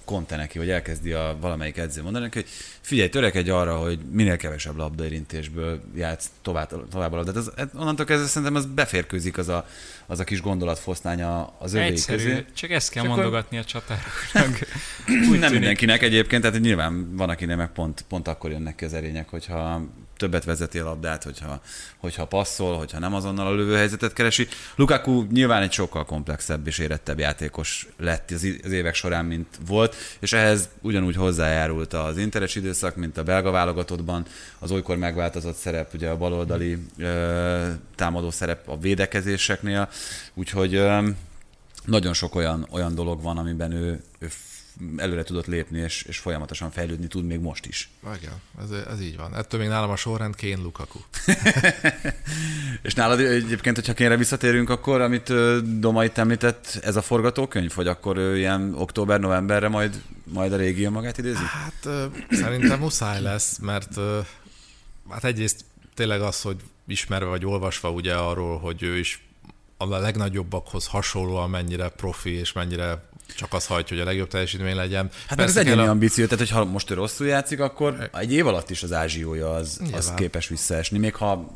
Speaker 3: Conte neki, vagy elkezdi a valamelyik edző mondani hogy figyelj, törekedj arra, hogy minél kevesebb labdaérintésből játsz tovább, tovább a labdát. Ez, onnantól kezdve szerintem ez beférkőzik az a, az a kis gondolatfosztánya az övé közé.
Speaker 5: csak ezt kell mondogatni akkor... a csatároknak.
Speaker 3: nem mindenkinek egyébként, tehát nyilván van, akinek meg pont, pont akkor jönnek ki az erények, hogyha többet vezeti a labdát, hogyha, hogyha passzol, hogyha nem azonnal a lövőhelyzetet keresi. Lukaku nyilván egy sokkal komplexebb és érettebb játékos lett az évek során, mint volt, és ehhez ugyanúgy hozzájárult az interes időszak, mint a belga válogatottban, az olykor megváltozott szerep, ugye a baloldali ö, támadó szerep a védekezéseknél, úgyhogy ö, nagyon sok olyan, olyan dolog van, amiben ő, ő előre tudott lépni, és, és folyamatosan fejlődni tud még most is.
Speaker 4: Igen, ez, ez így van. Ettől még nálam a sorrend Kén Lukaku.
Speaker 3: és nálad egyébként, hogyha Kénre visszatérünk, akkor, amit Doma itt említett, ez a forgatókönyv, hogy akkor ő ilyen október-novemberre majd, majd a régió magát idézi?
Speaker 4: Hát szerintem muszáj lesz, mert hát egyrészt tényleg az, hogy ismerve vagy olvasva ugye arról, hogy ő is a legnagyobbakhoz hasonlóan mennyire profi és mennyire csak az hajtja, hogy a legjobb teljesítmény legyen.
Speaker 3: Hát ez egyéni a... ambíció, tehát hogyha most ő rosszul játszik, akkor egy év alatt is az ázsiója az, az képes visszaesni, még ha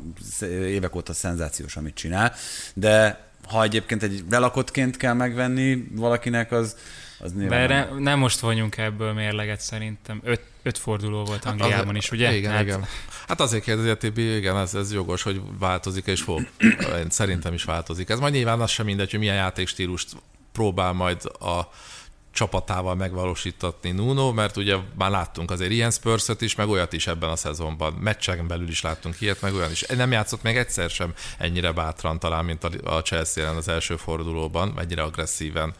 Speaker 3: évek óta szenzációs, amit csinál, de ha egyébként egy velakottként kell megvenni valakinek, az, az
Speaker 5: nyilván... De nem, nem most vonjunk ebből mérleget szerintem. Öt, öt forduló volt hát Angliában is, ugye?
Speaker 4: Igen, hát... igen. Hát azért kérdezi a TB, igen, ez, ez jogos, hogy változik, és fog. Szerintem is változik. Ez majd nyilván az sem mindegy, hogy milyen játékstílust próbál majd a csapatával megvalósítatni Nuno, mert ugye már láttunk azért ilyen spurs is, meg olyat is ebben a szezonban. Meccseken belül is láttunk ilyet, meg olyan is. Nem játszott még egyszer sem ennyire bátran talán, mint a Chelsea ellen az első fordulóban, ennyire agresszíven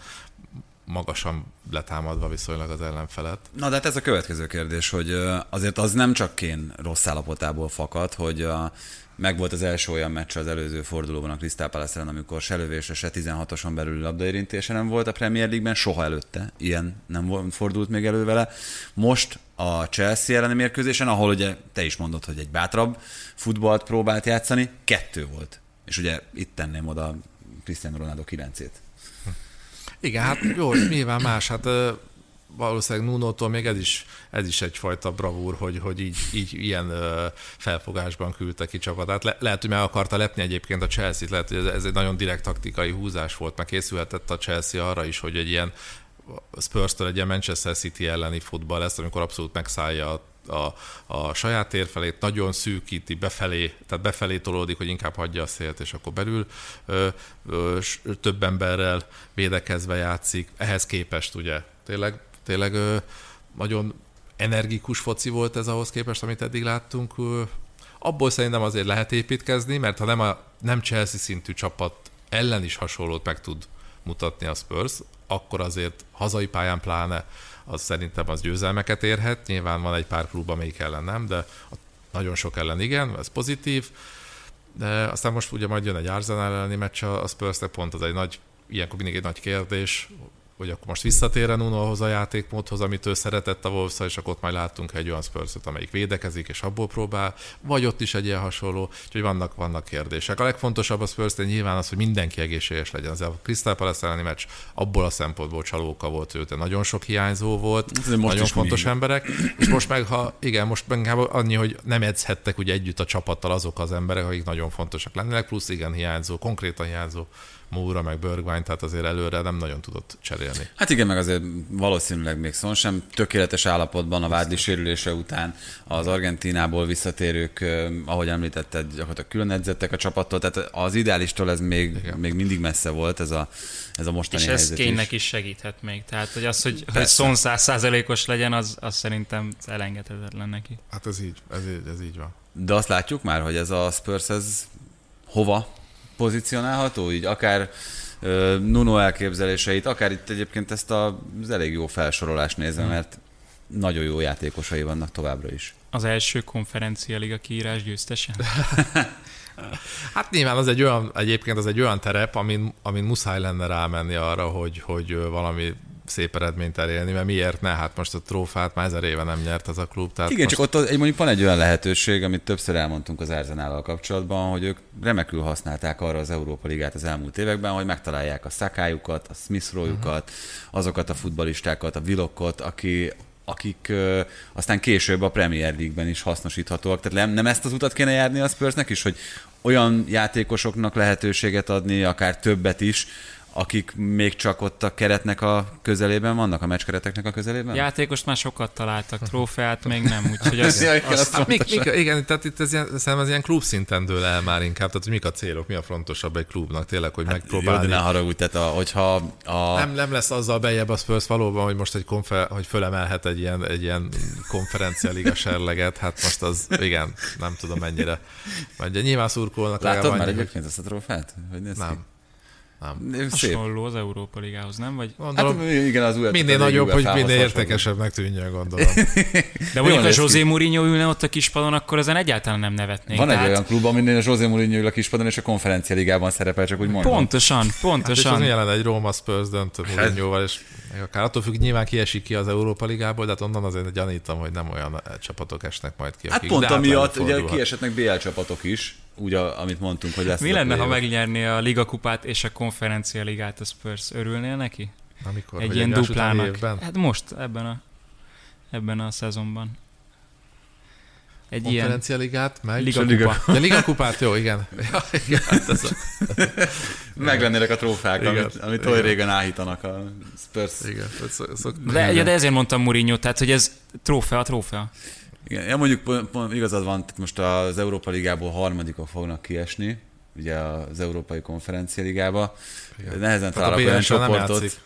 Speaker 4: magasan letámadva viszonylag az ellenfelet.
Speaker 3: Na de hát ez a következő kérdés, hogy azért az nem csak Kén rossz állapotából fakad, hogy a meg az első olyan meccs az előző fordulóban a Crystal Palace amikor se lövésre, se 16-oson belül labdaérintése nem volt a Premier League-ben, soha előtte ilyen nem fordult még elő vele. Most a Chelsea elleni mérkőzésen, ahol ugye te is mondod, hogy egy bátrabb futballt próbált játszani, kettő volt. És ugye itt tenném oda Cristiano Ronaldo 9-ét.
Speaker 4: Igen, hát jó, nyilván más, hát valószínűleg Nunótól még ez is, ez is egyfajta bravúr, hogy, hogy így, így ilyen felfogásban küldte ki csapatát. Le, lehet, hogy meg akarta lepni egyébként a Chelsea-t, lehet, hogy ez, ez egy nagyon direkt taktikai húzás volt, meg készülhetett a Chelsea arra is, hogy egy ilyen Spurs-től egy ilyen Manchester City elleni futball lesz, amikor abszolút megszállja a a, a saját térfelét, nagyon szűkíti befelé, tehát befelé tolódik, hogy inkább hagyja a szélt, és akkor belül ö, ö, több emberrel védekezve játszik. Ehhez képest ugye tényleg tényleg nagyon energikus foci volt ez ahhoz képest, amit eddig láttunk. Abból szerintem azért lehet építkezni, mert ha nem a nem Chelsea szintű csapat ellen is hasonlót meg tud mutatni a Spurs, akkor azért hazai pályán pláne az szerintem az győzelmeket érhet. Nyilván van egy pár klub, amelyik ellen nem, de nagyon sok ellen igen, ez pozitív. De aztán most ugye majd jön egy Arsenal elleni meccs a Spurs, pont az egy nagy, ilyenkor mindig egy nagy kérdés, hogy akkor most visszatér Nuno ahhoz a játékmódhoz, amit ő szeretett a wolves és akkor ott majd láttunk egy olyan spurs amelyik védekezik, és abból próbál, vagy ott is egy ilyen hasonló, úgyhogy vannak, vannak kérdések. A legfontosabb a spurs nyilván az, hogy mindenki egészséges legyen. Az a Crystal Palace elleni meccs abból a szempontból csalóka volt ő, nagyon sok hiányzó volt, most nagyon fontos mindig. emberek, és most meg, ha igen, most meg annyi, hogy nem edzhettek ugye együtt a csapattal azok az emberek, akik nagyon fontosak lennének, plusz igen hiányzó, konkrétan hiányzó Múra, meg Bergwijn, tehát azért előre nem nagyon tudott cserélni.
Speaker 3: Hát igen, meg azért valószínűleg még szóval sem tökéletes állapotban a Vádli sérülése után az Argentinából visszatérők, ahogy említetted, gyakorlatilag külön edzettek a csapattól, tehát az ideálistól ez még, még mindig messze volt ez a, ez a mostani
Speaker 5: És ez kénynek is. is segíthet még. Tehát, hogy az, hogy, hogy Son százszázalékos legyen, az, az szerintem elengedhetetlen neki.
Speaker 4: Hát ez így, ez így, ez így van.
Speaker 3: De azt látjuk már, hogy ez a Spurs, ez hova pozícionálható, így akár Nuno elképzeléseit, akár itt egyébként ezt az elég jó felsorolást nézve, hmm. mert nagyon jó játékosai vannak továbbra is.
Speaker 5: Az első konferencia liga kiírás győztese?
Speaker 4: Hát nyilván az egy olyan, egyébként az egy olyan terep, amin, amin muszáj lenne rámenni arra, hogy, hogy valami szép eredményt elérni, mert miért ne? Hát most a trófát már ezer éve nem nyert az a klub. Tehát
Speaker 3: Igen,
Speaker 4: most...
Speaker 3: csak ott mondjuk van egy olyan lehetőség, amit többször elmondtunk az Arzenállal kapcsolatban, hogy ők remekül használták arra az Európa Ligát az elmúlt években, hogy megtalálják a szakájukat, a Smith uh-huh. azokat a futbalistákat, a Vilokot, aki, akik ö, aztán később a Premier League-ben is hasznosíthatóak. Tehát nem, nem ezt az utat kéne járni a Spursnek is, hogy olyan játékosoknak lehetőséget adni, akár többet is, akik még csak ott a keretnek a közelében vannak, a meccskereteknek a közelében?
Speaker 5: Játékost már sokat találtak, trófeát még nem, úgyhogy az... ja,
Speaker 4: az, az hát, mik, mik, igen, tehát itt ez ilyen, szerintem ez ilyen klub szinten dől el már inkább, tehát hogy mik a célok, mi a fontosabb egy klubnak tényleg, hogy hát megpróbálni.
Speaker 3: Jó, de ne haragudj, tehát a, hogyha a...
Speaker 4: Nem, nem lesz azzal bejebb a Spurs valóban, hogy most egy konfer, hogy fölemelhet egy ilyen, egy ilyen konferencialiga serleget, hát most az, igen, nem tudom mennyire. Majd nyilván szurkolnak.
Speaker 3: Látod már egyébként ezt a trófát? Hogy néz
Speaker 4: nem. Ki?
Speaker 5: Nem. Hasonló az Európa Ligához, nem? Vagy...
Speaker 3: Gondolom, hát, igen, az
Speaker 4: UEFA minél nagyobb, hogy minél értekesebbnek tűnjön, gondolom.
Speaker 5: De mondjuk a José Mourinho ülne ott a kispadon, akkor ezen egyáltalán nem nevetnénk.
Speaker 3: Van tehát... egy olyan klub, aminél a José Mourinho ül a kispadon, és a konferencia ligában szerepel, csak úgy mondom.
Speaker 5: Pontosan, pontosan. Hát
Speaker 4: és az jelen egy Roma Spurs döntő Mourinhoval, és akár attól függ, nyilván kiesik ki az Európa Ligából, de hát onnan azért gyanítom, hogy nem olyan csapatok esnek majd ki.
Speaker 3: Hát pont amiatt ugye kiesetnek BL csapatok is, úgy, a, amit mondtunk, hogy lesz.
Speaker 5: Mi lenne, ha megnyerné a Liga kupát és a konferencia ligát a Spurs? Örülnél neki?
Speaker 4: Amikor,
Speaker 5: Egy ilyen duplának. Hát most, ebben a, ebben a szezonban.
Speaker 4: Egy konferencia ilyen ligát, meg
Speaker 5: Liga, Liga
Speaker 4: kupa. Ja, Liga kupát, jó, igen. Ja, igen hát ez a...
Speaker 3: Meglennének a trófák, igen, amit, amit oly régen áhítanak a Spurs.
Speaker 4: Igen,
Speaker 5: szok, szok, de, ja, de ezért mondtam Mourinho, tehát hogy ez trófea, trófea.
Speaker 3: Igen, ja, mondjuk pont, pont igazad van, most az Európa Ligából harmadikok fognak kiesni, ugye az Európai Konferencia Ligába. Igen. Nehezen találok olyan csoportot.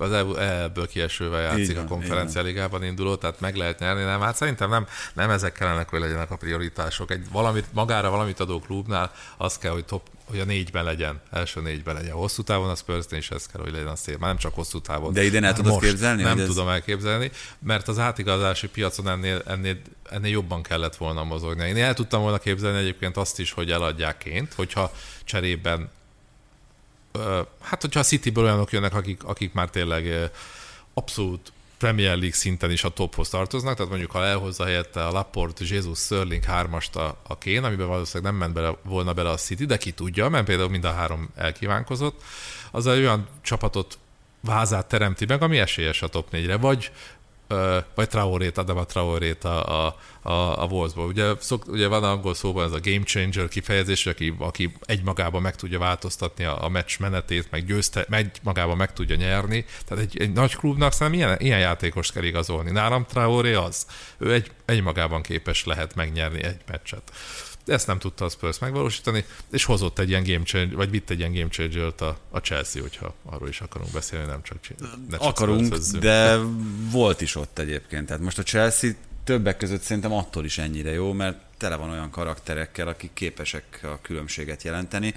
Speaker 4: Az ebből kiesővel játszik van, a konferencia ligában induló, tehát meg lehet nyerni, nem? Hát szerintem nem, nem ezek kellene, hogy legyenek a prioritások. Egy valamit, magára valamit adó klubnál az kell, hogy top hogy a négyben legyen, első négyben legyen. Hosszú távon a spurs is ez kell, hogy legyen szép. Már nem csak hosszú távon.
Speaker 3: De ide el tudod képzelni?
Speaker 4: Nem tudom ez... elképzelni, mert az átigazási piacon ennél, ennél, ennél jobban kellett volna mozogni. Én el tudtam volna képzelni egyébként azt is, hogy eladják ként, hogyha cserében hát hogyha a Cityből olyanok jönnek, akik, akik már tényleg abszolút Premier League szinten is a tophoz tartoznak, tehát mondjuk ha elhozza helyette a Laporte, Jesus, Sterling hármast a, a Kén, amiben valószínűleg nem ment bele, volna bele a City, de ki tudja, mert például mind a három elkívánkozott, az egy olyan csapatot vázát teremti meg, ami esélyes a top 4-re, vagy vagy Traorét, a Traorét a, a, a, a Wolvesból. Ugye, szok, ugye van angol szóban ez a game changer kifejezés, aki, aki egymagában meg tudja változtatni a, a meccs menetét, meg győzte, egy magában meg tudja nyerni. Tehát egy, egy nagy klubnak szerintem ilyen, ilyen játékost kell igazolni. Nálam Traoré az. Ő egy, egymagában képes lehet megnyerni egy meccset ezt nem tudta a Spurs megvalósítani, és hozott egy ilyen game changer, vagy vitt egy ilyen game changer a, a Chelsea, hogyha arról is akarunk beszélni, nem csak,
Speaker 3: ne csak Akarunk, de volt is ott egyébként. Tehát most a Chelsea többek között szerintem attól is ennyire jó, mert tele van olyan karakterekkel, akik képesek a különbséget jelenteni.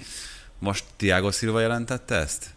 Speaker 3: Most Tiago Silva jelentette ezt?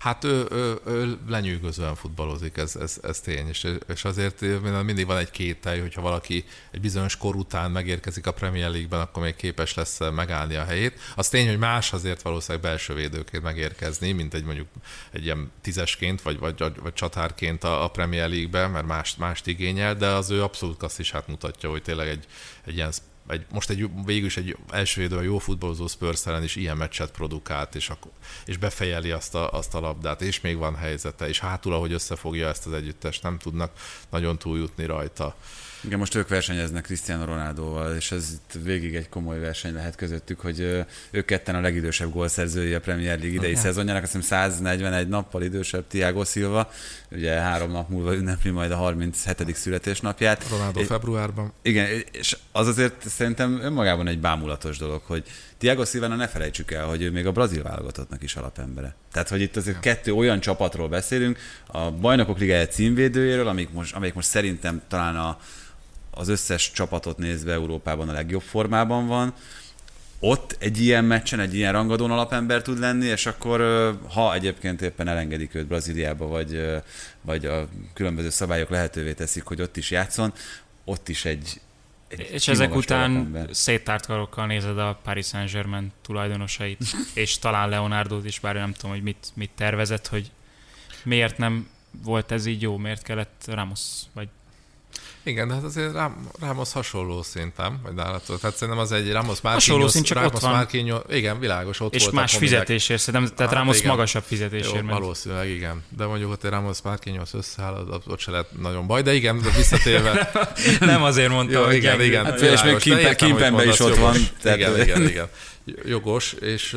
Speaker 4: Hát ő, ő, ő lenyűgözően futballozik, ez, ez, ez tény, és, és azért mindig van egy kételj, hogyha valaki egy bizonyos kor után megérkezik a Premier League-ben, akkor még képes lesz megállni a helyét. Az tény, hogy más azért valószínűleg belső védőként megérkezni, mint egy mondjuk egy ilyen tízesként, vagy, vagy, vagy csatárként a, a Premier League-ben, mert mást, mást igényel, de az ő abszolút klasszisát mutatja, hogy tényleg egy, egy ilyen egy, most egy, végül is egy első időben jó futballozó Spurs ellen is ilyen meccset produkált, és, akkor, és befejeli azt a, azt a labdát, és még van helyzete, és hátul, ahogy összefogja ezt az együttest, nem tudnak nagyon túljutni rajta.
Speaker 3: Igen, most ők versenyeznek Cristiano Ronaldoval, és ez itt végig egy komoly verseny lehet közöttük, hogy ők ketten a legidősebb gólszerzői a Premier League idei uh-huh. szezonjának, azt hiszem 141 nappal idősebb Thiago Silva, ugye három nap múlva ünnepli majd a 37. születésnapját.
Speaker 4: Ronaldo februárban.
Speaker 3: Igen, és az azért szerintem önmagában egy bámulatos dolog, hogy Thiago Silva ne felejtsük el, hogy ő még a brazil válogatottnak is alapembere. Tehát, hogy itt azért kettő olyan csapatról beszélünk, a Bajnokok Ligája címvédőjéről, amik most, amelyik most szerintem talán a, az összes csapatot nézve Európában a legjobb formában van, ott egy ilyen meccsen, egy ilyen rangadón alapember tud lenni, és akkor ha egyébként éppen elengedik őt Brazíliába, vagy, vagy a különböző szabályok lehetővé teszik, hogy ott is játszon, ott is egy,
Speaker 5: egy és ezek után alapember. széttárt karokkal nézed a Paris Saint-Germain tulajdonosait, és talán Leonardo is, bár nem tudom, hogy mit, mit tervezett, hogy miért nem volt ez így jó, miért kellett Ramos, vagy
Speaker 4: igen, de hát azért Rám, Ramos hasonló szintem, vagy nálatok. Tehát szerintem az egy Ramos Márkényos.
Speaker 5: Hasonló szint, csak Ramos ott van.
Speaker 4: Márkényos, igen, világos, ott
Speaker 5: És
Speaker 4: volt
Speaker 5: más fizetésért, szerintem, tehát hát, Ramos igen. magasabb fizetésért. Jó,
Speaker 4: valószínűleg igen. De mondjuk ott egy Ramos Márkényos összeáll, ott se lehet nagyon baj, de igen, de visszatérve.
Speaker 5: nem azért mondtam.
Speaker 4: Jó, igen, igen.
Speaker 3: Hát, és még Kimpen, Kimpenben is ott van.
Speaker 4: Igen, igen, igen. Jogos, és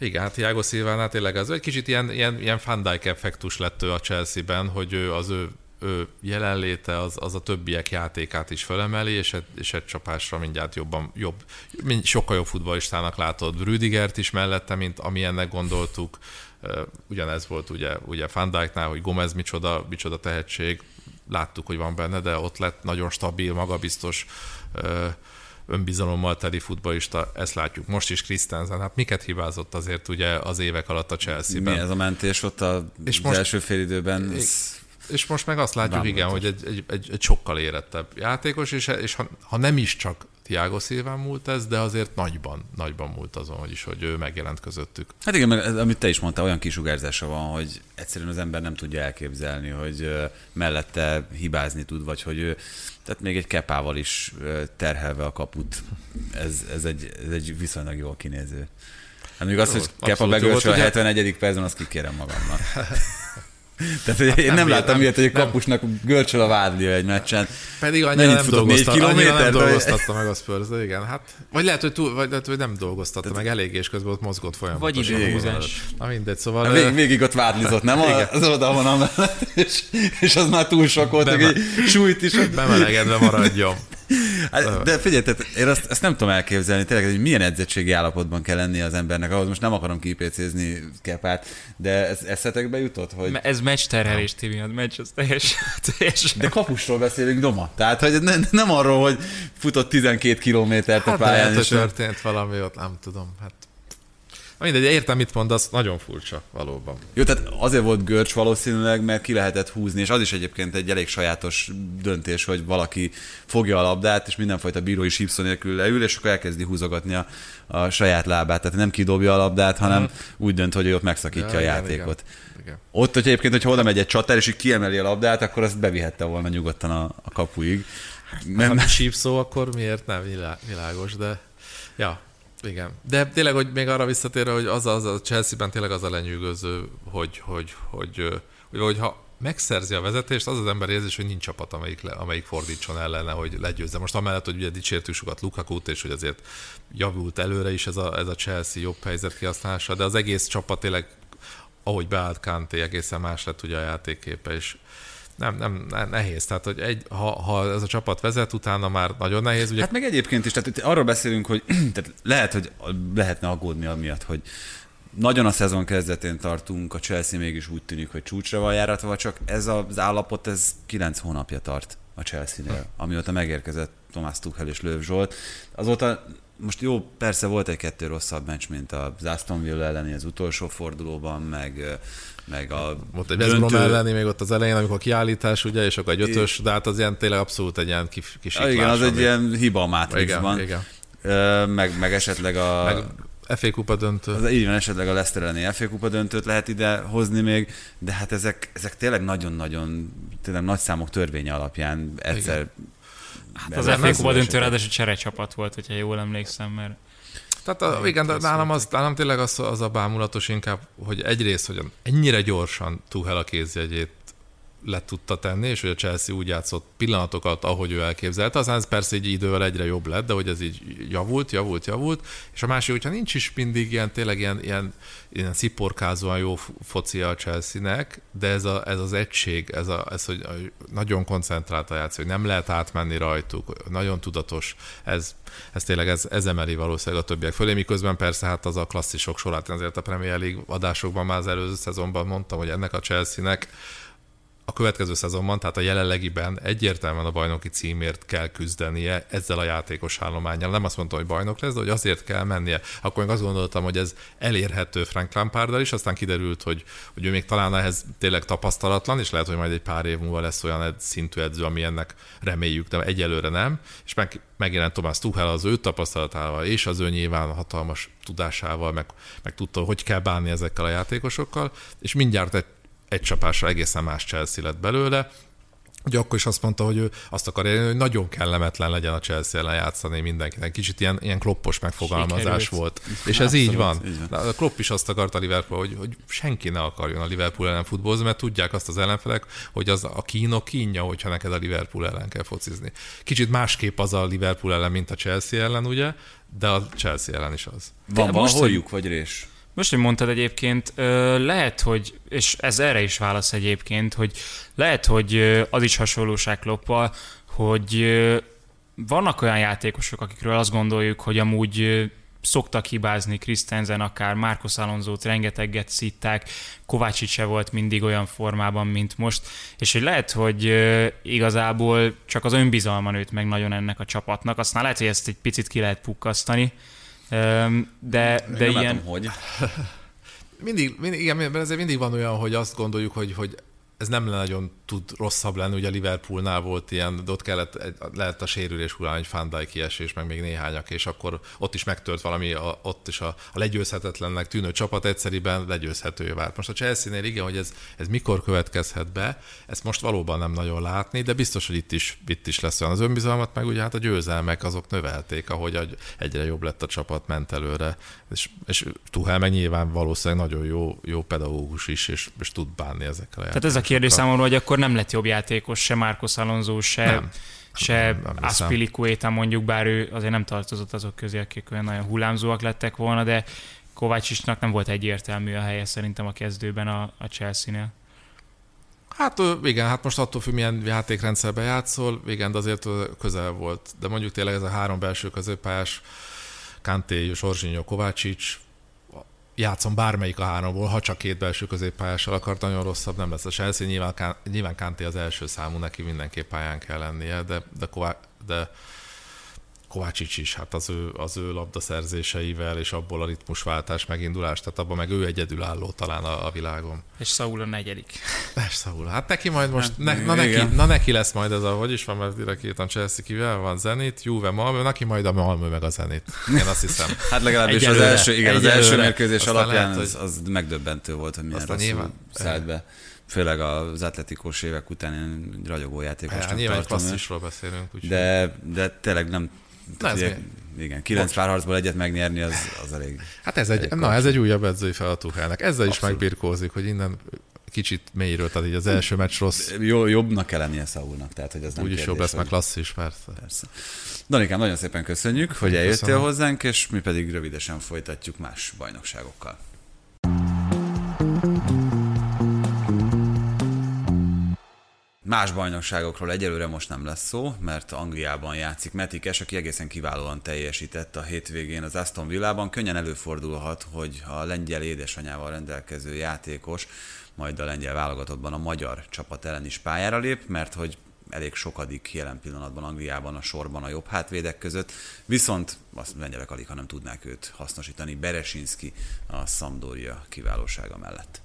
Speaker 4: igen, hát Thiago Silvánál tényleg az egy kicsit ilyen, ilyen, ilyen Van Dijk effektus lett ő a Chelsea-ben, hogy ő az ő ő jelenléte az, az a többiek játékát is felemeli, és egy, és egy csapásra mindjárt jobban, jobb, mind, sokkal jobb futballistának látod Rüdigert is mellette, mint amilyennek gondoltuk. Ugyanez volt ugye, ugye Van Dijknál, hogy Gomez micsoda, micsoda tehetség, láttuk, hogy van benne, de ott lett nagyon stabil, magabiztos, önbizalommal teli futbalista, ezt látjuk most is Christensen, hát miket hibázott azért ugye az évek alatt a Chelsea-ben.
Speaker 3: Mi ez a mentés ott a, és az most, első félidőben? Ez
Speaker 4: és most meg azt látjuk, igen, hogy egy, egy, egy, egy sokkal érettebb játékos, és, és ha, ha nem is csak Tiago Szilván múlt ez, de azért nagyban, nagyban múlt azon, hogy is, hogy ő megjelent közöttük.
Speaker 3: Hát igen, mert amit te is mondtál, olyan kisugárzása van, hogy egyszerűen az ember nem tudja elképzelni, hogy mellette hibázni tud, vagy hogy ő, tehát még egy kepával is terhelve a kaput. Ez, ez, egy, ez egy viszonylag jól kinéző. Hát még azt, hogy Kepa begölcsön a 71. percben, azt kikérem magamnak. Tehát hogy én nem, nem láttam ilyet, hogy a kapusnak görcsöl a vádlia egy meccsen.
Speaker 4: Pedig annyira nem, dolgozta, annyira nem dolgoztatta meg a Spurs, de igen. Hát, vagy lehet, hogy, túl, vagy lehet, hogy nem dolgoztatta Tehát, meg elég, és közben ott mozgott folyamatosan.
Speaker 5: Vagy időhúzás.
Speaker 4: Na mindegy, szóval...
Speaker 3: Vég, végig ott vádlizott, nem? Az oldalon amellett, és, és az már túl sok volt, hogy súlyt is.
Speaker 4: Bemelegedve maradjon.
Speaker 3: Hát, de figyelj, tehát én azt, azt, nem tudom elképzelni, tényleg, hogy milyen edzettségi állapotban kell lenni az embernek, ahhoz most nem akarom kipécézni Kepát, de ez eszetekbe jutott, hogy...
Speaker 5: Ez meccs terhelés, Tibi, a meccs az teljes, teljes.
Speaker 3: De kapusról beszélünk doma, tehát hogy ne, nem arról, hogy futott 12 kilométert
Speaker 4: hát
Speaker 3: a pályán. Hát
Speaker 4: történt valami ott, nem tudom, hát Mindegy, értem, mit mondasz, nagyon furcsa, valóban.
Speaker 3: Jó, tehát azért volt görcs valószínűleg, mert ki lehetett húzni, és az is egyébként egy elég sajátos döntés, hogy valaki fogja a labdát, és mindenfajta bírói sípszó nélkül leül, és akkor elkezdi húzogatni a, a saját lábát. Tehát nem kidobja a labdát, hanem uh-huh. úgy dönt, hogy ott megszakítja ja, a játékot. Igen, igen. Ott, hogy egyébként, hogy oda megy egy csatár, és így kiemeli a labdát, akkor azt bevihette volna nyugodtan a, a kapuig.
Speaker 4: Nem. Ha sípszó, akkor miért nem világos, de ja, igen. De tényleg, hogy még arra visszatérve, hogy az, az a Chelsea-ben tényleg az a lenyűgöző, hogy, hogy, hogy, hogy, hogy ha megszerzi a vezetést, az az ember érzés, hogy nincs csapat, amelyik, le, amelyik fordítson ellene, hogy legyőzze. Most amellett, hogy ugye dicsértük sokat Lukaku-t, és hogy azért javult előre is ez a, ez a Chelsea jobb helyzet kihasználása, de az egész csapat tényleg, ahogy beállt Kanté, egészen más lett ugye a játékképe, és nem, nem, nehéz. Tehát, hogy egy, ha, ha ez a csapat vezet, utána már nagyon nehéz. Ugye...
Speaker 3: Hát meg egyébként is, tehát arról beszélünk, hogy tehát lehet, hogy lehetne aggódni amiatt, hogy nagyon a szezon kezdetén tartunk, a Chelsea mégis úgy tűnik, hogy csúcsra van járatva, csak ez az állapot, ez kilenc hónapja tart a Chelsea-nél, amióta megérkezett Tomás Tuchel és Löv Zsolt. Azóta most jó, persze volt egy-kettő rosszabb meccs, mint az Aston Villa elleni az utolsó fordulóban, meg meg a
Speaker 4: Volt egy West Brom elleni még ott az elején, amikor kiállítás, ugye, és akkor egy ötös, de hát az ilyen tényleg abszolút egy ilyen kis, kis
Speaker 3: ja, Igen, az egy ilyen hiba a Matrixban. Igen, igen. Meg, meg esetleg a... Meg
Speaker 4: FA kupa döntő.
Speaker 3: Az, így van, esetleg a Leicester elleni FA kupa döntőt lehet ide hozni még, de hát ezek, ezek tényleg nagyon-nagyon, tényleg nagy számok törvénye alapján egyszer Igen.
Speaker 5: Hát az FA kupa döntő ráadásul cserecsapat volt, hogyha jól emlékszem, mert
Speaker 4: tehát a, igen, de nálam, az, nálam tényleg az, az a bámulatos inkább, hogy egyrészt, hogy ennyire gyorsan Tuchel a kézjegyét le tudta tenni, és hogy a Chelsea úgy játszott pillanatokat, ahogy ő elképzelte. Aztán ez persze egy idővel egyre jobb lett, de hogy ez így javult, javult, javult. És a másik, hogyha nincs is mindig ilyen, tényleg ilyen, ilyen, ilyen sziporkázóan jó focia a Chelsea-nek, de ez, a, ez az egység, ez, a, ez hogy nagyon koncentrált a játszó, hogy nem lehet átmenni rajtuk, nagyon tudatos, ez, ez tényleg ez, ez emeli valószínűleg a többiek fölé, miközben persze hát az a klasszisok sorát, azért a Premier League adásokban már az előző szezonban mondtam, hogy ennek a Chelsea-nek következő szezonban, tehát a jelenlegiben egyértelműen a bajnoki címért kell küzdenie ezzel a játékos állományjal. Nem azt mondtam, hogy bajnok lesz, de hogy azért kell mennie. Akkor még azt gondoltam, hogy ez elérhető Frank Lamparddal is, aztán kiderült, hogy, hogy ő még talán ehhez tényleg tapasztalatlan, és lehet, hogy majd egy pár év múlva lesz olyan szintű edző, ami ennek reméljük, de egyelőre nem. És meg, megjelent Tomás Tuchel az ő tapasztalatával, és az ő nyilván hatalmas tudásával, meg, meg tudta, hogy kell bánni ezekkel a játékosokkal, és mindjárt egy egy csapásra egészen más Chelsea lett belőle, Ugye akkor is azt mondta, hogy ő azt akar elérni, hogy nagyon kellemetlen legyen a Chelsea ellen játszani mindenkinek. Kicsit ilyen, ilyen kloppos megfogalmazás Sikerült. volt. És ez így van. így van. A Klopp is azt akarta a Liverpool, hogy, hogy senki ne akarjon a Liverpool ellen futbolzni, mert tudják azt az ellenfelek, hogy az a kínok kínja, hogyha neked a Liverpool ellen kell focizni. Kicsit másképp az a Liverpool ellen, mint a Chelsea ellen, ugye? De a Chelsea ellen is az.
Speaker 3: Van, van holjuk vagy rés?
Speaker 5: Most, hogy mondtad egyébként, lehet, hogy, és ez erre is válasz egyébként, hogy lehet, hogy az is hasonlóság Kloppal, hogy vannak olyan játékosok, akikről azt gondoljuk, hogy amúgy szoktak hibázni, Christensen akár, Marcos Alonso-t rengeteget szitták, Kovácsics se volt mindig olyan formában, mint most, és hogy lehet, hogy igazából csak az önbizalma nőtt meg nagyon ennek a csapatnak, aztán lehet, hogy ezt egy picit ki lehet pukkasztani, de, de ilyen... Látom,
Speaker 3: hogy.
Speaker 4: mindig, mindig, igen, ezért mindig van olyan, hogy azt gondoljuk, hogy, hogy ez nem nagyon tud rosszabb lenni, ugye Liverpoolnál volt ilyen, de ott kellett, lehet a sérülés után egy Fandai kiesés, meg még néhányak, és akkor ott is megtört valami, a, ott is a, a legyőzhetetlennek tűnő csapat egyszeriben legyőzhető vált. Most a Chelsea-nél igen, hogy ez, ez mikor következhet be, ezt most valóban nem nagyon látni, de biztos, hogy itt is, itt is lesz olyan. Az önbizalmat, meg ugye hát a győzelmek azok növelték, ahogy egyre jobb lett a csapat, ment előre, és, és Tuhel meg nyilván valószínűleg nagyon jó, jó pedagógus is, és, és tud bánni ezekkel
Speaker 5: Tehát ez a kérdés számomra, hogy akkor nem lett jobb játékos, se Marcos Alonso, se, nem. se Aspilicueta mondjuk, bár ő azért nem tartozott azok közé, akik olyan nagyon hullámzóak lettek volna, de Kovácsisnak nem volt egyértelmű a helye szerintem a kezdőben a, a Chelsea-nél.
Speaker 4: Hát igen, hát most attól függ, milyen játékrendszerben játszol, igen, de azért közel volt. De mondjuk tényleg ez a három belső középpályás, Kanté, Zsorzsinyó, Kovácsics, játszom bármelyik a háromból, ha csak két belső középpályással akart, nagyon rosszabb nem lesz a Chelsea. Nyilván, nyilván Kanté az első számú, neki mindenképp pályán kell lennie, de, de, de Kovácsics is, hát az ő, az ő labdaszerzéseivel, és abból a ritmusváltás megindulás, tehát abban meg ő egyedülálló talán a, a világon.
Speaker 5: És Saul a negyedik.
Speaker 4: És Saul, hát neki majd most, hát, ne, na, neki, na neki lesz majd ez a, hogy is van, mert direkt a Chelsea kivel van Zenit, Juve, Malmö, neki majd a Malmö meg a Zenit. Én azt hiszem.
Speaker 3: hát legalábbis az első, igen, az első mérkőzés alapján lehet, az, az, megdöbbentő volt, hogy milyen rosszul nyilván, szállt be főleg az atletikós évek után én ragyogó játékosnak
Speaker 4: hát, nyilván klasszisról beszélünk.
Speaker 3: Úgy de, de tényleg nem Na, ez ugye, igen, kilenc párharcból egyet megnyerni, az, az elég.
Speaker 4: Hát ez egy, na, ez egy újabb edzői feladat Ezzel is megbirkózik, hogy innen kicsit mélyről, tehát így az első meccs rossz.
Speaker 3: Jó, jobbnak kell lennie Saulnak, tehát hogy az nem
Speaker 4: Úgyis jobb lesz, meg klasszis, persze.
Speaker 3: persze. Danikám, nagyon szépen köszönjük, hogy eljöttél Köszönöm. hozzánk, és mi pedig rövidesen folytatjuk más bajnokságokkal. Más bajnokságokról egyelőre most nem lesz szó, mert Angliában játszik Metikes, aki egészen kiválóan teljesített a hétvégén az Aston Villában. Könnyen előfordulhat, hogy a lengyel édesanyával rendelkező játékos majd a lengyel válogatottban a magyar csapat ellen is pályára lép, mert hogy elég sokadik jelen pillanatban Angliában a sorban a jobb hátvédek között, viszont azt lengyelek alig, ha nem tudnák őt hasznosítani. Beresinski a Sampdoria kiválósága mellett.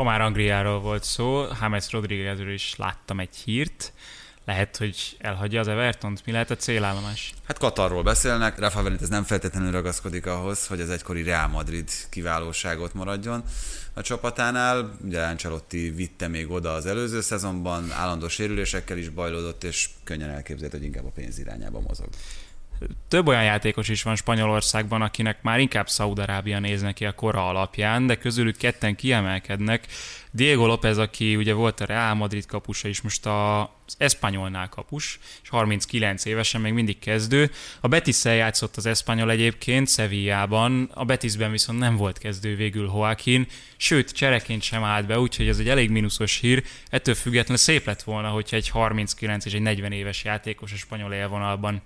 Speaker 5: Ha már Angliáról volt szó, James Rodriguezről is láttam egy hírt, lehet, hogy elhagyja az Evertont? Mi lehet a célállomás?
Speaker 3: Hát Katarról beszélnek, Rafa Benitez nem feltétlenül ragaszkodik ahhoz, hogy az egykori Real Madrid kiválóságot maradjon a csapatánál. Ugye Ancelotti vitte még oda az előző szezonban, állandó sérülésekkel is bajlódott, és könnyen elképzelhető, hogy inkább a pénz irányába mozog.
Speaker 5: Több olyan játékos is van Spanyolországban, akinek már inkább Szaudarábia néz neki a kora alapján, de közülük ketten kiemelkednek. Diego López, aki ugye volt a Real Madrid kapusa, és most a az Espanyolnál kapus, és 39 évesen még mindig kezdő. A betis játszott az Espanyol egyébként Sevillában, a Betisben viszont nem volt kezdő végül Joaquin, sőt, csereként sem állt be, úgyhogy ez egy elég mínuszos hír. Ettől függetlenül szép lett volna, hogyha egy 39 és egy 40 éves játékos a spanyol élvonalban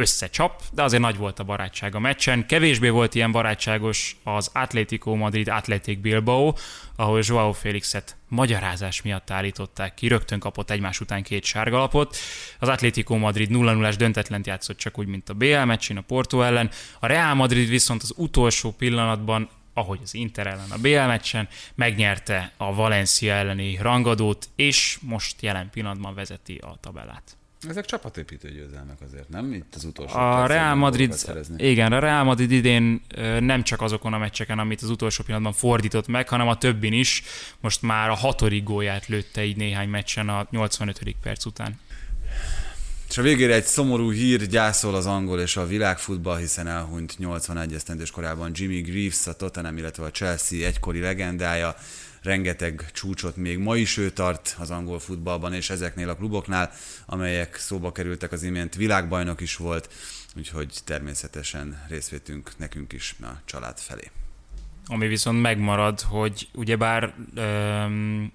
Speaker 5: összecsap, de azért nagy volt a barátság a meccsen. Kevésbé volt ilyen barátságos az Atlético Madrid Atletic Bilbao, ahol Joao Félixet magyarázás miatt állították ki, rögtön kapott egymás után két sárgalapot. Az Atlético Madrid 0-0-ás döntetlent játszott csak úgy, mint a BL meccsen a Porto ellen. A Real Madrid viszont az utolsó pillanatban ahogy az Inter ellen a BL meccsen, megnyerte a Valencia elleni rangadót, és most jelen pillanatban vezeti a tabellát.
Speaker 3: Ezek csapatépítő győzelmek azért, nem? Itt az utolsó.
Speaker 5: A Real Madrid, igen, a Real Madrid idén nem csak azokon a meccseken, amit az utolsó pillanatban fordított meg, hanem a többin is. Most már a hatodik gólját lőtte így néhány meccsen a 85. perc után.
Speaker 3: És a végére egy szomorú hír gyászol az angol és a világfutball, hiszen elhunyt 81 esztendős korában Jimmy Greaves, a Tottenham, illetve a Chelsea egykori legendája rengeteg csúcsot még ma is ő tart az angol futballban, és ezeknél a kluboknál, amelyek szóba kerültek az imént, világbajnok is volt, úgyhogy természetesen részvétünk nekünk is a család felé.
Speaker 5: Ami viszont megmarad, hogy ugyebár um,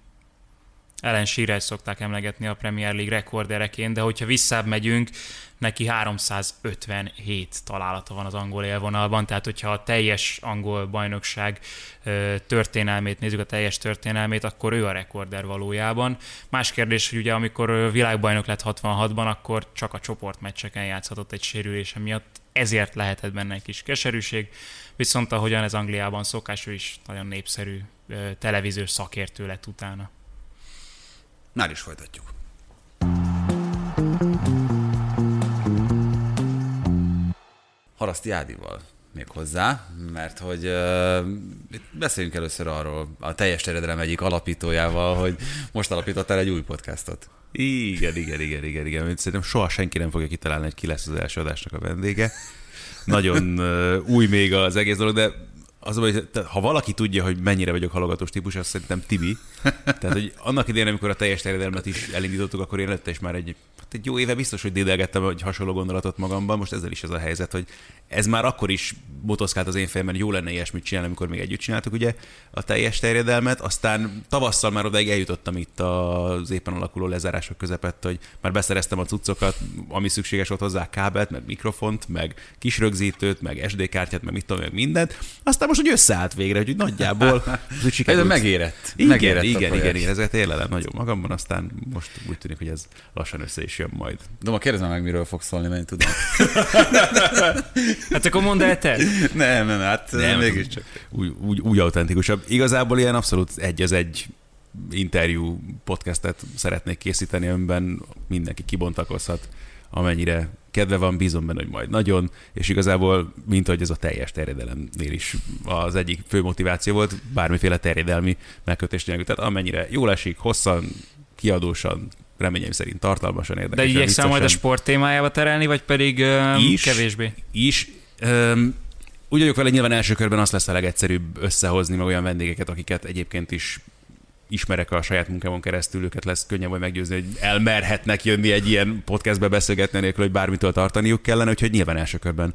Speaker 5: ellen Shearer szokták emlegetni a Premier League rekordereként, de hogyha visszább megyünk, neki 357 találata van az angol élvonalban, tehát hogyha a teljes angol bajnokság történelmét nézzük, a teljes történelmét, akkor ő a rekorder valójában. Más kérdés, hogy ugye amikor világbajnok lett 66-ban, akkor csak a csoportmeccseken játszhatott egy sérülése miatt, ezért lehetett benne egy kis keserűség, viszont ahogyan ez Angliában szokás, ő is nagyon népszerű televíziós szakértő lett utána.
Speaker 3: Már is folytatjuk. Haraszti Ádival még hozzá, mert hogy uh, beszéljünk először arról a teljes terjedelem egyik alapítójával, hogy most alapítottál egy új podcastot.
Speaker 6: Igen, igen, igen, igen, igen. Szerintem soha senki nem fogja kitalálni, hogy ki lesz az első adásnak a vendége. Nagyon uh, új még az egész dolog, de az, hogy ha valaki tudja, hogy mennyire vagyok halogatós típus, azt szerintem Tibi. Tehát, hogy annak idején, amikor a teljes terjedelmet is elindítottuk, akkor én lett is már egy, egy jó éve biztos, hogy dédelgettem egy hasonló gondolatot magamban. Most ezzel is ez a helyzet, hogy ez már akkor is motoszkált az én fejemben, jó lenne ilyesmit csinálni, amikor még együtt csináltuk ugye a teljes terjedelmet. Aztán tavasszal már odaig eljutottam itt az éppen alakuló lezárások közepett, hogy már beszereztem a cuccokat, ami szükséges volt hozzá, kábelt, meg mikrofont, meg kis rögzítőt, meg SD kártyát, meg mit tudom, meg mindent. Aztán most, hogy összeállt végre, hogy nagyjából
Speaker 3: hogy sikerült. megérett.
Speaker 6: Igen,
Speaker 3: megérett
Speaker 6: igen, igen, igen, ezeket élelem nagyon magamban, aztán most úgy tűnik, hogy ez lassan össze is jön majd.
Speaker 3: De ma kérdezem meg, miről fog szólni, mert én tudom.
Speaker 5: hát akkor mondd el te.
Speaker 3: Nem, nem, hát nem, mégiscsak.
Speaker 6: Úgy, úgy, úgy autentikusabb. Igazából ilyen abszolút egy az egy interjú podcastet szeretnék készíteni, amiben mindenki kibontakozhat, amennyire kedve van, bízom benne, hogy majd nagyon, és igazából, mint hogy ez a teljes terjedelemnél is az egyik fő motiváció volt, bármiféle terjedelmi megkötés nélkül. Tehát amennyire jól esik, hosszan, kiadósan, reményeim szerint tartalmasan érdekes.
Speaker 5: De igyekszem majd a sport témájába terelni, vagy pedig um, is, kevésbé?
Speaker 6: Is. Um, úgy vagyok vele, nyilván első körben azt lesz a legegyszerűbb összehozni meg olyan vendégeket, akiket egyébként is ismerek a saját munkámon keresztül, őket lesz könnyebb majd meggyőzni, hogy elmerhetnek jönni egy ilyen podcastbe beszélgetni, nélkül, hogy bármitől tartaniuk kellene, úgyhogy nyilván első körben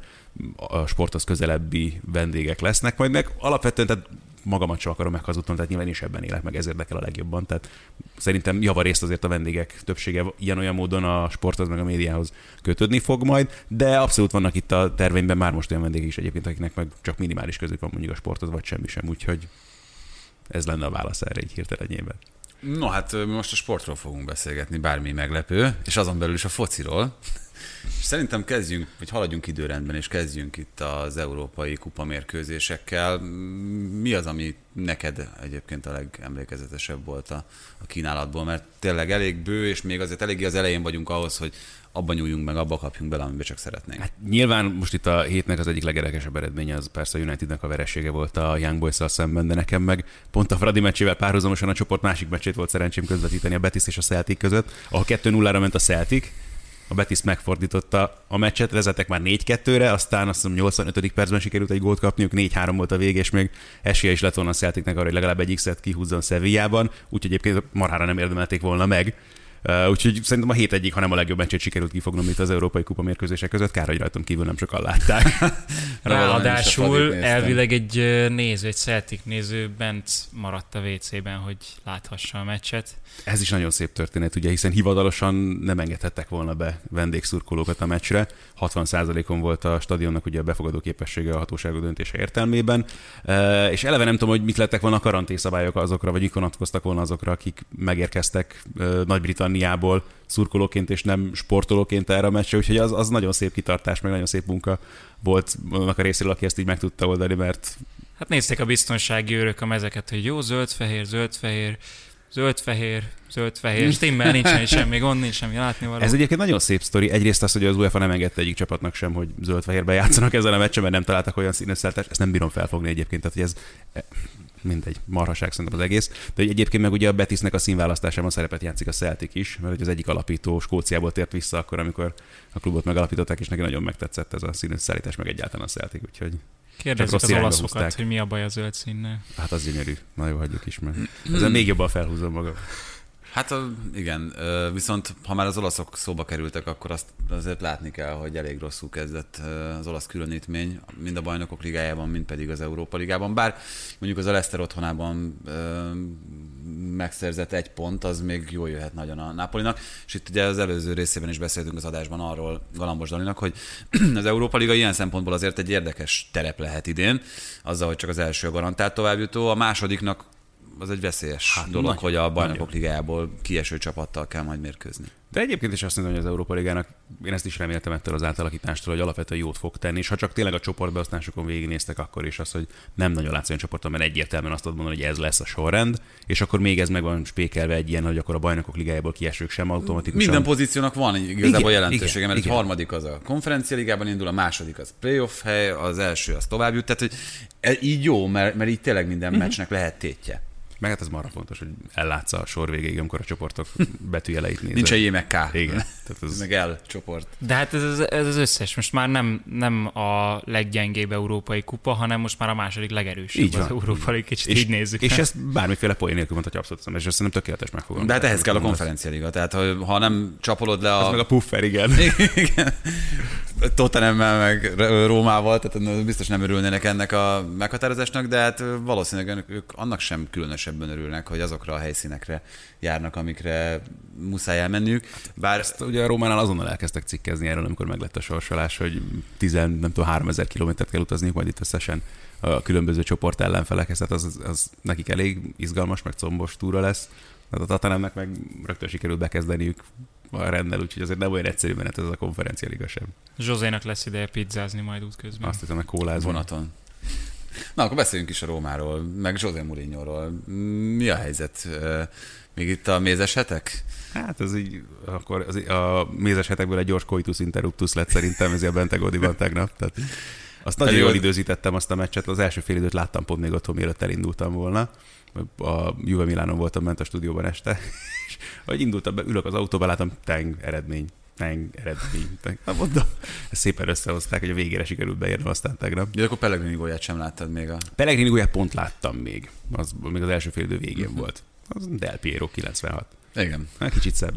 Speaker 6: a sporthoz közelebbi vendégek lesznek, majd meg alapvetően tehát magamat sem akarom meghazudnom, tehát nyilván is ebben élek meg, ez érdekel a legjobban. Tehát szerintem javarészt azért a vendégek többsége ilyen-olyan módon a sporthoz meg a médiához kötődni fog majd, de abszolút vannak itt a terveimben már most olyan vendégek is egyébként, akiknek meg csak minimális közük van mondjuk a sporthoz, vagy semmi sem, úgyhogy ez lenne a válasz erre egy hirtelenjében.
Speaker 3: No hát most a sportról fogunk beszélgetni, bármi meglepő, és azon belül is a fociról. És szerintem kezdjünk, vagy haladjunk időrendben, és kezdjünk itt az európai kupamérkőzésekkel. Mi az, ami neked egyébként a legemlékezetesebb volt a, a kínálatból? Mert tényleg elég bő, és még azért eléggé az elején vagyunk ahhoz, hogy abban nyúljunk meg, abba kapjunk bele, amiben csak szeretnénk. Hát
Speaker 6: nyilván most itt a hétnek az egyik legerekesebb eredménye az persze a Unitednek a veresége volt a Young boys szemben, de nekem meg pont a Fradi meccsével párhuzamosan a csoport másik meccsét volt szerencsém közvetíteni a Betis és a Celtic között, ahol 2-0-ra ment a Celtic, a Betis megfordította a meccset, vezetek már 4-2-re, aztán azt hiszem 85. percben sikerült egy gólt kapniuk, 4-3 volt a vég, és még esélye is lett volna a Celticnek arra, hogy legalább egy X-et kihúzzon Sevillában, úgyhogy egyébként marhára nem érdemelték volna meg. Uh, úgyhogy szerintem a hét egyik, hanem a legjobb meccsét sikerült kifognom itt az Európai Kupa mérkőzések között. Kár, hogy rajtam kívül nem sokan látták.
Speaker 5: Ráadásul elvileg egy néző, egy Celtic néző bent maradt a WC-ben, hogy láthassa a meccset.
Speaker 6: Ez is nagyon szép történet, ugye, hiszen hivatalosan nem engedhettek volna be vendégszurkolókat a meccsre. 60%-on volt a stadionnak ugye a befogadó képessége a hatóságok döntése értelmében. Uh, és eleve nem tudom, hogy mit lettek volna a karanténszabályok azokra, vagy ikonatkoztak volna azokra, akik megérkeztek uh, Nagy-Britanniából Britanniából szurkolóként és nem sportolóként erre a meccsre, úgyhogy az, az nagyon szép kitartás, meg nagyon szép munka volt annak a részéről, aki ezt így meg tudta oldani, mert...
Speaker 5: Hát nézték a biztonsági őrök a mezeket, hogy jó, zöld-fehér, zöld-fehér, zöld-fehér, zöld-fehér, stimmel, nincsen semmi gond, nincs semmi látnivaló.
Speaker 6: Ez egyébként nagyon szép sztori. Egyrészt az, hogy az UEFA nem engedte egyik csapatnak sem, hogy zöld-fehérbe játszanak ezen a meccsen, mert nem találtak olyan színes ezt nem bírom felfogni egyébként. Tehát, hogy ez mindegy, marhaság szerintem az egész. De egyébként meg ugye a Betisnek a színválasztásában szerepet játszik a Celtic is, mert hogy az egyik alapító Skóciából tért vissza akkor, amikor a klubot megalapították, és neki nagyon megtetszett ez a színű szállítás, meg egyáltalán a Celtic, úgyhogy
Speaker 5: Kérdezzük az olaszokat, húzták. hogy mi a baj a zöld színnel.
Speaker 6: Hát az gyönyörű. Na jó, hagyjuk is, mert ezen még jobban felhúzom magam.
Speaker 3: Hát igen, viszont ha már az olaszok szóba kerültek, akkor azt azért látni kell, hogy elég rosszul kezdett az olasz különítmény, mind a bajnokok ligájában, mind pedig az Európa ligában. Bár mondjuk az a Leicester otthonában megszerzett egy pont, az még jól jöhet nagyon a Napolinak. És itt ugye az előző részében is beszéltünk az adásban arról Galambos Dalinak, hogy az Európa Liga ilyen szempontból azért egy érdekes terep lehet idén, azzal, hogy csak az első garantált továbbjutó, a másodiknak az egy veszélyes hát, dolog, nagy, hogy a bajnokok ligájából kieső csapattal kell majd mérkőzni.
Speaker 6: De egyébként is azt mondom, hogy az Európa Ligának, én ezt is reméltem ettől az átalakítástól, hogy alapvetően jót fog tenni, és ha csak tényleg a csoportbeosztásokon végignéztek, akkor is az, hogy nem nagyon látsz olyan csoporton, mert egyértelműen azt mondani, hogy ez lesz a sorrend, és akkor még ez meg van spékelve egy ilyen, hogy akkor a bajnokok ligájából kiesők sem automatikusan.
Speaker 3: Minden pozíciónak van igazából igen, jelentősége, mert igen. a harmadik az a konferencia ligában indul, a második az playoff hely, az első az tovább jut, tehát hogy e- így jó, mert, mert így tényleg minden uh-huh. meccsnek lehet tétje.
Speaker 6: Meg hát ez marra fontos, hogy ellátsz a sor végéig, amikor a csoportok betűjeleit nézel.
Speaker 3: Nincs egy meg K.
Speaker 6: Igen.
Speaker 3: Tehát ez... meg L csoport.
Speaker 5: De hát ez, ez, az összes. Most már nem, nem a leggyengébb európai kupa, hanem most már a második legerősebb így van. az európai, kicsit és, így nézzük.
Speaker 6: És ezt bármiféle poén nélkül mondhatja abszolút, és ezt szerintem tökéletes megfogom.
Speaker 3: De hát ehhez kell a konferencia liga. Tehát ha, ha nem csapolod le a...
Speaker 6: Ez meg a puffer, igen.
Speaker 3: igen. Tottenhammel, meg Rómával, tehát biztos nem örülnének ennek a meghatározásnak, de hát valószínűleg ők annak sem különösebben örülnek, hogy azokra a helyszínekre járnak, amikre muszáj elmenniük.
Speaker 6: Bár ezt ugye a Rómánál azonnal elkezdtek cikkezni erről, amikor meglett a sorsolás, hogy 10, nem tudom, 3000 kilométert kell utazniuk majd itt összesen a különböző csoport ellenfelekhez, tehát az, az nekik elég izgalmas, meg combos túra lesz. Tehát a Tatanemnek meg rögtön sikerült bekezdeniük a rendel, úgyhogy azért nem olyan egyszerű menet ez a konferencia liga sem.
Speaker 5: Zsozénak lesz ideje pizzázni majd útközben.
Speaker 6: Azt hiszem, hogy kólázni.
Speaker 3: Vonaton. Na, akkor beszéljünk is a Rómáról, meg José Mourinho-ról. Mi a helyzet? Még itt a mézes hetek?
Speaker 6: Hát ez így, akkor az, a mézes hetekből egy gyors coitus interruptus lett szerintem, ez a Bentegódiban tegnap. Tehát azt nagyon jól időzítettem azt a meccset, az első fél időt láttam pont még otthon, mielőtt elindultam volna. A Juve Milánon voltam ment a stúdióban este, és ahogy indultam be, ülök az autóba, látom, teng, eredmény teng, eredmény. Na mondom, ezt szépen összehozták, hogy a végére sikerült beérnem aztán tegnap.
Speaker 3: De akkor Pellegrini gólját sem láttad még a...
Speaker 6: Pellegrini gólját pont láttam még. Az még az első fél idő végén uh-huh. volt. Az Del Piero 96.
Speaker 3: Igen.
Speaker 6: Na, kicsit szebb.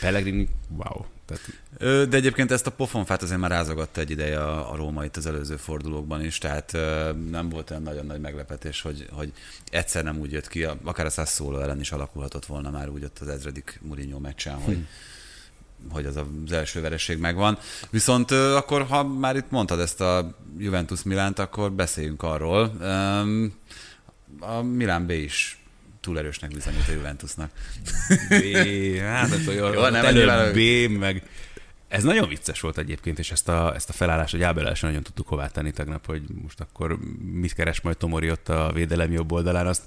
Speaker 6: Pellegrini, wow.
Speaker 3: Tehát... De egyébként ezt a pofonfát azért már rázogatta egy ideje a, a Róma itt az előző fordulókban is, tehát nem volt olyan nagyon nagy meglepetés, hogy, hogy egyszer nem úgy jött ki, akár a szóló ellen is alakulhatott volna már úgy ott az ezredik Mourinho meccsen, hogy, hm hogy az az első vereség megvan. Viszont akkor, ha már itt mondtad ezt a Juventus Milánt, akkor beszéljünk arról. A Milán B is túl erősnek bizonyult a Juventusnak.
Speaker 6: B, hát nem tudom,
Speaker 3: Jó, nem,
Speaker 6: előbb B, meg ez nagyon vicces volt egyébként, és ezt a, ezt a felállást, hogy Ábel sem nagyon tudtuk hová tenni tegnap, hogy most akkor mit keres majd Tomori ott a védelem jobb oldalán, azt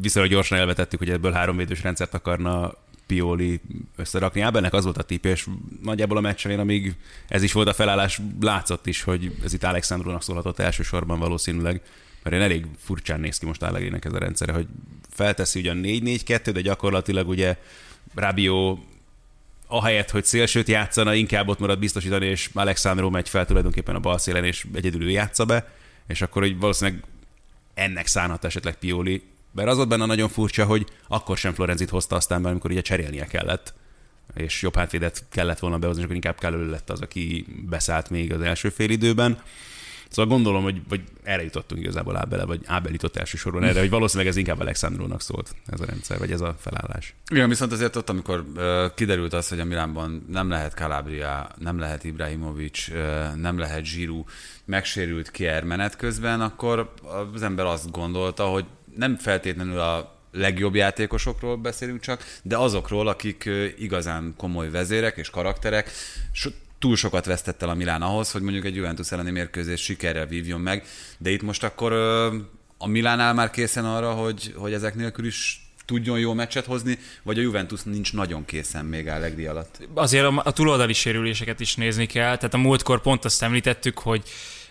Speaker 6: viszonylag gyorsan elvetettük, hogy ebből háromvédős rendszert akarna Pioli összerakni. Ábelnek az volt a tipp, és nagyjából a meccsen, amíg ez is volt a felállás, látszott is, hogy ez itt Alexandrónak szólhatott elsősorban valószínűleg, mert én elég furcsán néz ki most Allegrinek ez a rendszere, hogy felteszi ugyan 4-4-2, de gyakorlatilag ugye Rabiot ahelyett, hogy szélsőt játszana, inkább ott marad biztosítani, és Alexandro megy fel tulajdonképpen a bal szélen, és egyedül ő játsza be, és akkor hogy valószínűleg ennek szánhat esetleg Pioli. Mert az volt benne nagyon furcsa, hogy akkor sem Florenzit hozta aztán be, amikor ugye cserélnie kellett, és jobb hátvédet kellett volna behozni, és akkor inkább kellő lett az, aki beszállt még az első fél időben. Szóval gondolom, hogy, hogy erre jutottunk igazából Ábele, vagy Ábel jutott elsősorban erre, hogy valószínűleg ez inkább Alexandrónak szólt ez a rendszer, vagy ez a felállás.
Speaker 3: Igen, viszont azért ott, amikor uh, kiderült az, hogy a Milánban nem lehet Calabria, nem lehet Ibrahimovic, uh, nem lehet Giroud, megsérült Kier menet közben, akkor az ember azt gondolta, hogy nem feltétlenül a legjobb játékosokról beszélünk csak, de azokról, akik igazán komoly vezérek és karakterek, so, túl sokat vesztett el a Milán ahhoz, hogy mondjuk egy Juventus elleni mérkőzés sikerrel vívjon meg, de itt most akkor a Milánál már készen arra, hogy, hogy ezek nélkül is tudjon jó meccset hozni, vagy a Juventus nincs nagyon készen még Allegri alatt?
Speaker 5: Azért a, a túloldali sérüléseket is nézni kell. Tehát a múltkor pont azt említettük, hogy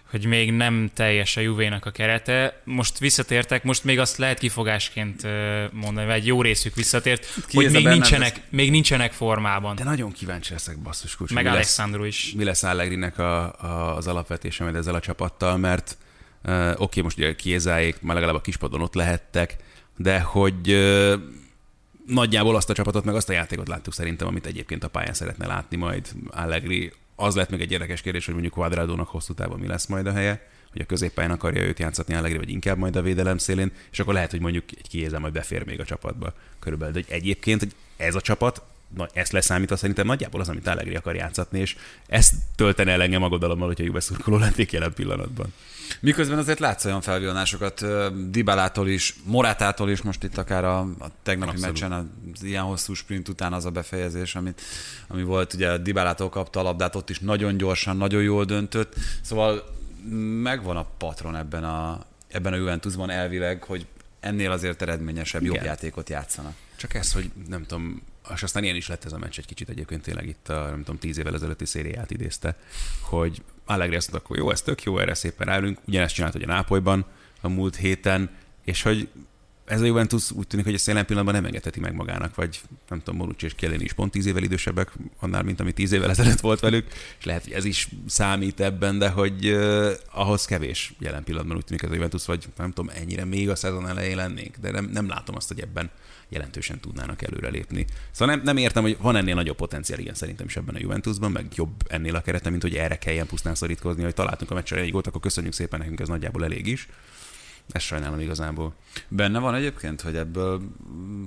Speaker 5: hogy még nem teljes a Juvénak a kerete. Most visszatértek, most még azt lehet kifogásként mondani, vagy egy jó részük visszatért,
Speaker 3: Ki
Speaker 5: hogy még nincsenek, még nincsenek formában.
Speaker 6: De nagyon kíváncsi leszek, basszus kulcs,
Speaker 5: Meg
Speaker 6: lesz,
Speaker 5: Alexandru is.
Speaker 6: mi lesz Allegrinek a, a, az alapvetése majd ezzel a csapattal, mert uh, oké, okay, most ugye Kiezáék már legalább a kispadon ott lehettek, de hogy uh, nagyjából azt a csapatot, meg azt a játékot láttuk szerintem, amit egyébként a pályán szeretne látni majd Allegri. Az lett még egy érdekes kérdés, hogy mondjuk Quadradónak hosszú távon mi lesz majd a helye, hogy a középpályán akarja őt játszatni Allegri, vagy inkább majd a védelem szélén, és akkor lehet, hogy mondjuk egy kiézem majd befér még a csapatba körülbelül. De egyébként hogy ez a csapat, na, ezt leszámítva szerintem nagyjából az, amit Allegri akar játszatni, és ezt töltene el engem aggodalommal, hogyha Juve szurkoló lennék jelen pillanatban.
Speaker 3: Miközben azért látsz olyan felvillonásokat ö, Dybalától is, Morátától is, most itt akár a, a tegnapi
Speaker 6: Abszolút.
Speaker 3: meccsen az ilyen hosszú sprint után az a befejezés, amit, ami volt, ugye Dybalától kapta a labdát, ott is nagyon gyorsan, nagyon jól döntött, szóval megvan a patron ebben a, ebben a Juventusban elvileg, hogy ennél azért eredményesebb, jobb
Speaker 6: Igen.
Speaker 3: játékot játszanak.
Speaker 6: Csak ez, hogy nem tudom, és aztán ilyen is lett ez a meccs egy kicsit egyébként tényleg itt a, nem tudom, tíz évvel ezelőtti szériát idézte, hogy Allegri azt mondta, akkor jó, ez tök jó, erre szépen állunk. Ugyanezt csinált ugye Nápolyban a múlt héten, és hogy ez a Juventus úgy tűnik, hogy ezt jelen pillanatban nem engedheti meg magának, vagy nem tudom, Bonucci és Chiellini is pont tíz évvel idősebbek annál, mint ami tíz évvel ezelőtt volt velük, és lehet, hogy ez is számít ebben, de hogy uh, ahhoz kevés jelen pillanatban úgy tűnik ez a Juventus, vagy nem tudom, ennyire még a szezon elején lennénk, de nem, nem látom azt, hogy ebben jelentősen tudnának előrelépni. Szóval nem, nem értem, hogy van ennél nagyobb potenciál, igen, szerintem is ebben a Juventusban, meg jobb ennél a kerete, mint hogy erre kelljen pusztán szorítkozni, hogy találtunk a meccsre egy gólt, akkor köszönjük szépen, nekünk ez nagyjából elég is. Ezt sajnálom igazából.
Speaker 3: Benne van egyébként, hogy ebből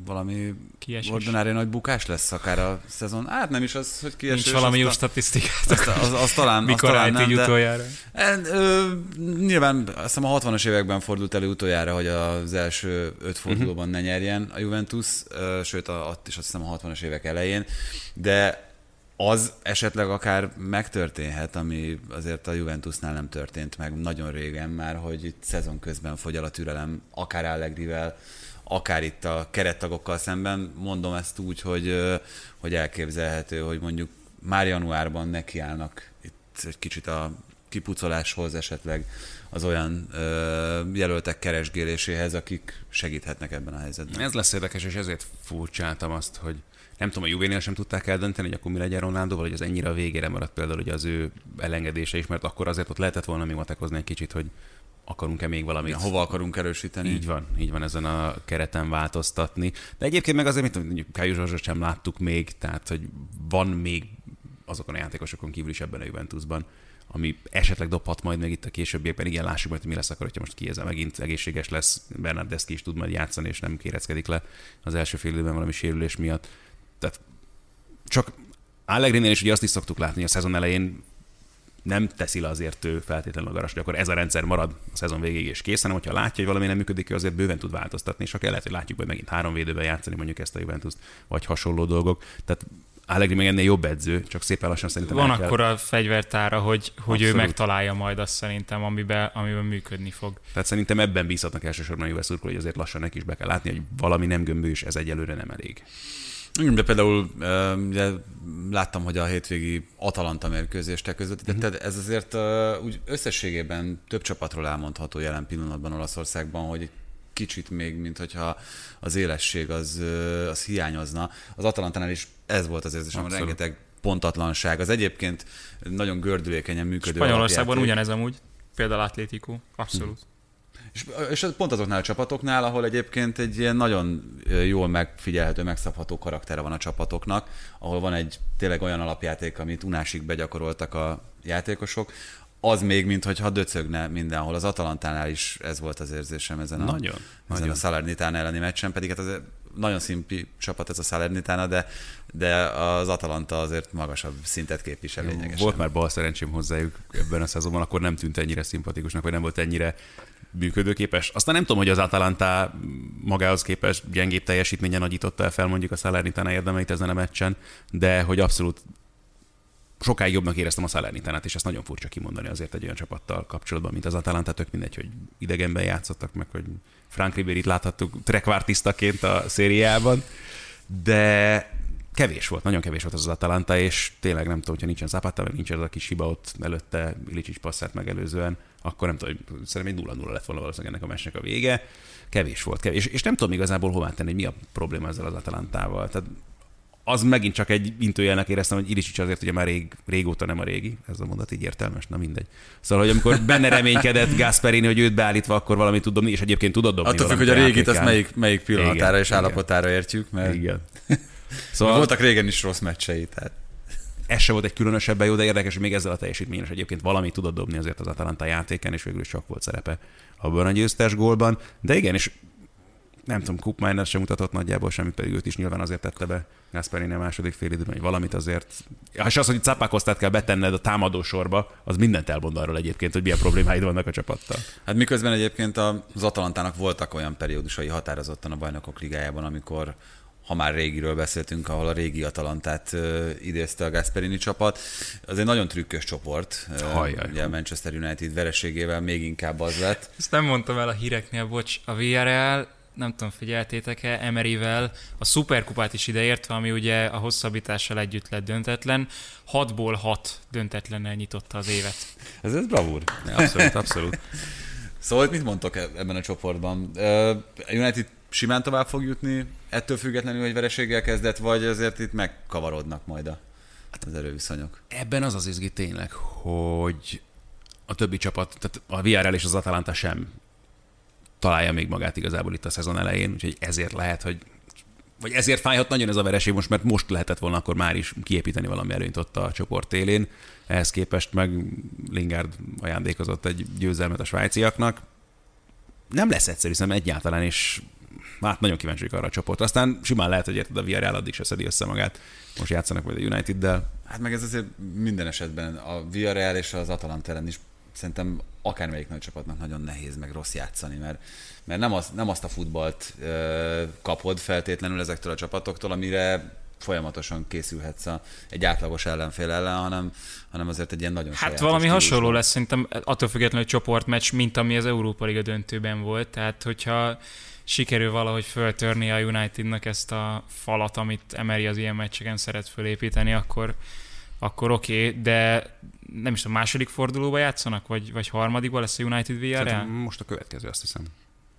Speaker 3: valami
Speaker 5: Kiesés.
Speaker 3: ordinári nagy bukás lesz akár a szezon? Hát nem is az, hogy kiesés.
Speaker 5: Nincs valami jó
Speaker 3: a-
Speaker 5: statisztikát.
Speaker 3: azt, az, az, talán, az
Speaker 5: Mikor
Speaker 3: talán
Speaker 5: állt
Speaker 3: nem,
Speaker 5: így
Speaker 3: de-
Speaker 5: utoljára?
Speaker 3: E, ö, nyilván azt hiszem a 60-as években fordult elő utoljára, hogy az első öt fordulóban ne nyerjen a Juventus, ö, sőt a, ott is azt hiszem a 60-as évek elején, de az esetleg akár megtörténhet, ami azért a Juventusnál nem történt meg nagyon régen már, hogy itt szezon közben fogy el a türelem, akár Allegrivel, akár itt a kerettagokkal szemben. Mondom ezt úgy, hogy, hogy elképzelhető, hogy mondjuk már januárban nekiállnak itt egy kicsit a kipucoláshoz esetleg az olyan ö, jelöltek keresgéléséhez, akik segíthetnek ebben a helyzetben.
Speaker 6: Ez lesz érdekes, és ezért furcsáltam azt, hogy nem tudom, a Juvénél sem tudták eldönteni, hogy akkor mi legyen Ronaldóval, hogy az ennyire a végére maradt például ugye az ő elengedése is, mert akkor azért ott lehetett volna még matekozni egy kicsit, hogy akarunk-e még valamit.
Speaker 3: Hova akarunk erősíteni?
Speaker 6: Így van, így van ezen a kereten változtatni. De egyébként meg azért, mint mondjuk Kájú Zsorzsot sem láttuk még, tehát hogy van még azokon a játékosokon kívül is ebben a Juventusban, ami esetleg dobhat majd még itt a későbbiekben. Igen, lássuk majd, hogy mi lesz akkor, hogyha most kiézze megint egészséges lesz, Bernardeschi is tud majd játszani, és nem kéreckedik le az első fél időben valami sérülés miatt. Tehát csak Allegri-nél is ugye azt is szoktuk látni, hogy a szezon elején nem teszi le azért ő feltétlenül a garas, hogy akkor ez a rendszer marad a szezon végéig és kész, hanem hogyha látja, hogy valami nem működik, azért bőven tud változtatni, és akár lehet, hogy látjuk, hogy megint három védőben játszani mondjuk ezt a juventus vagy hasonló dolgok. Tehát Allegri még ennél jobb edző, csak szépen lassan szerintem
Speaker 5: Van
Speaker 6: kell...
Speaker 5: akkor a fegyvertára, hogy, hogy ő megtalálja majd azt szerintem, amiben, amiben működni fog.
Speaker 6: Tehát szerintem ebben bízhatnak elsősorban a Juve hogy azért lassan neki is be kell látni, hogy valami nem gömbős, ez egyelőre nem elég.
Speaker 3: De például ugye, láttam, hogy a hétvégi Atalanta mérkőzést te közvetítetted, ez azért úgy összességében több csapatról elmondható jelen pillanatban Olaszországban, hogy kicsit még, mint hogyha az élesség az, az hiányozna. Az Atalantánál is ez volt az érzésem, rengeteg pontatlanság. Az egyébként nagyon gördülékenyen működő
Speaker 5: Spanyolországban ugyanez amúgy, például Atlético, abszolút.
Speaker 3: És, és pont azoknál a csapatoknál, ahol egyébként egy ilyen nagyon jól megfigyelhető, megszabható karaktere van a csapatoknak, ahol van egy tényleg olyan alapjáték, amit unásig begyakoroltak a játékosok, az még, mintha döcögne mindenhol. Az Atalantánál is ez volt az érzésem ezen a,
Speaker 6: nagyon,
Speaker 3: ezen
Speaker 6: nagyon.
Speaker 3: a Salernitán elleni meccsen, pedig hát az nagyon szimpi csapat ez a Salernitana, de, de az Atalanta azért magasabb szintet képvisel lényegesen.
Speaker 6: Volt már bal szerencsém hozzájuk ebben a szezonban, akkor nem tűnt ennyire szimpatikusnak, vagy nem volt ennyire működőképes. Aztán nem tudom, hogy az Atalanta magához képest gyengébb teljesítménye nagyította el fel mondjuk a Salernitana érdemeit ezen a meccsen, de hogy abszolút sokáig jobbnak éreztem a Salernitánát, és ezt nagyon furcsa kimondani azért egy olyan csapattal kapcsolatban, mint az Atalanta, tök mindegy, hogy idegenben játszottak, meg hogy Frank Ribéryt láthattuk trekvártisztaként a szériában, de kevés volt, nagyon kevés volt az az Atalanta, és tényleg nem tudom, hogyha nincsen Zapata, meg nincs ez a kis hiba ott előtte, Ilicsics passzát megelőzően, akkor nem tudom, szerintem egy 0-0 lett volna valószínűleg ennek a meccsnek a vége. Kevés volt, kevés. És nem tudom igazából hová tenni, hogy mi a probléma ezzel az Atalantával. Tehát az megint csak egy intőjelnek éreztem, hogy Ilisics azért ugye már rég, régóta nem a régi, ez a mondat így értelmes, na mindegy. Szóval, hogy amikor benne reménykedett Gasperini, hogy őt beállítva, akkor valami tud dobni, és egyébként tudod dobni.
Speaker 3: Attól függ, hogy a régit az melyik, melyik pillanatára igen, és igen. állapotára értjük, mert
Speaker 6: igen.
Speaker 3: Szóval voltak régen is rossz meccsei, tehát
Speaker 6: ez se volt egy különösebben jó, de érdekes, hogy még ezzel a teljesítményes egyébként valamit tudott dobni azért az Atalanta játéken, és végül is csak volt szerepe abban a győztes gólban. De igen, és nem tudom, Cook sem mutatott nagyjából semmit, pedig őt is nyilván azért tette be Gasperini a második fél időben, hogy valamit azért. És az, hogy Capakosztát kell betenned a támadó sorba, az mindent elmond arról egyébként, hogy milyen problémáid vannak a csapattal.
Speaker 3: Hát miközben egyébként az Atalantának voltak olyan periódusai határozottan a bajnokok ligájában, amikor ha már régiről beszéltünk, ahol a régi Atalantát uh, idézte a Gasperini csapat. Az egy nagyon trükkös csoport. Uh, ugye a Manchester United vereségével még inkább az lett.
Speaker 5: Ezt nem mondtam el a híreknél, bocs. A Villarreal nem tudom, figyeltétek-e, Emeryvel a szuperkupát is ideértve, ami ugye a hosszabbítással együtt lett döntetlen, hatból hat döntetlennel nyitotta az évet.
Speaker 3: Ez, ez bravúr.
Speaker 6: Abszolút, abszolút.
Speaker 3: szóval mit mondtok e- ebben a csoportban? United simán tovább fog jutni, ettől függetlenül, hogy vereséggel kezdett, vagy azért itt megkavarodnak majd a, az erőviszonyok?
Speaker 6: Ebben az az izgi tényleg, hogy a többi csapat, tehát a VRL és az Atalanta sem találja még magát igazából itt a szezon elején, úgyhogy ezért lehet, hogy vagy ezért fájhat nagyon ez a vereség most, mert most lehetett volna akkor már is kiépíteni valami előnyt ott a csoport élén. Ehhez képest meg Lingard ajándékozott egy győzelmet a svájciaknak. Nem lesz egyszerű, szerintem egyáltalán, és hát nagyon kíváncsi arra a csoport. Aztán simán lehet, hogy érted a Villarreal addig se szedi össze magát. Most játszanak majd a United-del.
Speaker 3: Hát meg ez azért minden esetben a Villarreal és az Atalanta ellen is szerintem akármelyik nagy csapatnak nagyon nehéz meg rossz játszani, mert, mert nem, az, nem azt a futballt ö, kapod feltétlenül ezektől a csapatoktól, amire folyamatosan készülhetsz a, egy átlagos ellenfél ellen, hanem, hanem azért egy ilyen nagyon
Speaker 5: Hát valami stílusban. hasonló lesz szerintem attól függetlenül, hogy csoportmeccs, mint ami az Európa Liga döntőben volt. Tehát, hogyha sikerül valahogy föltörni a Unitednak ezt a falat, amit Emery az ilyen meccseken szeret fölépíteni, akkor, akkor oké, okay, de nem is a második fordulóba játszanak, vagy, vagy harmadikba lesz a United VRL?
Speaker 6: Most a következő, azt hiszem.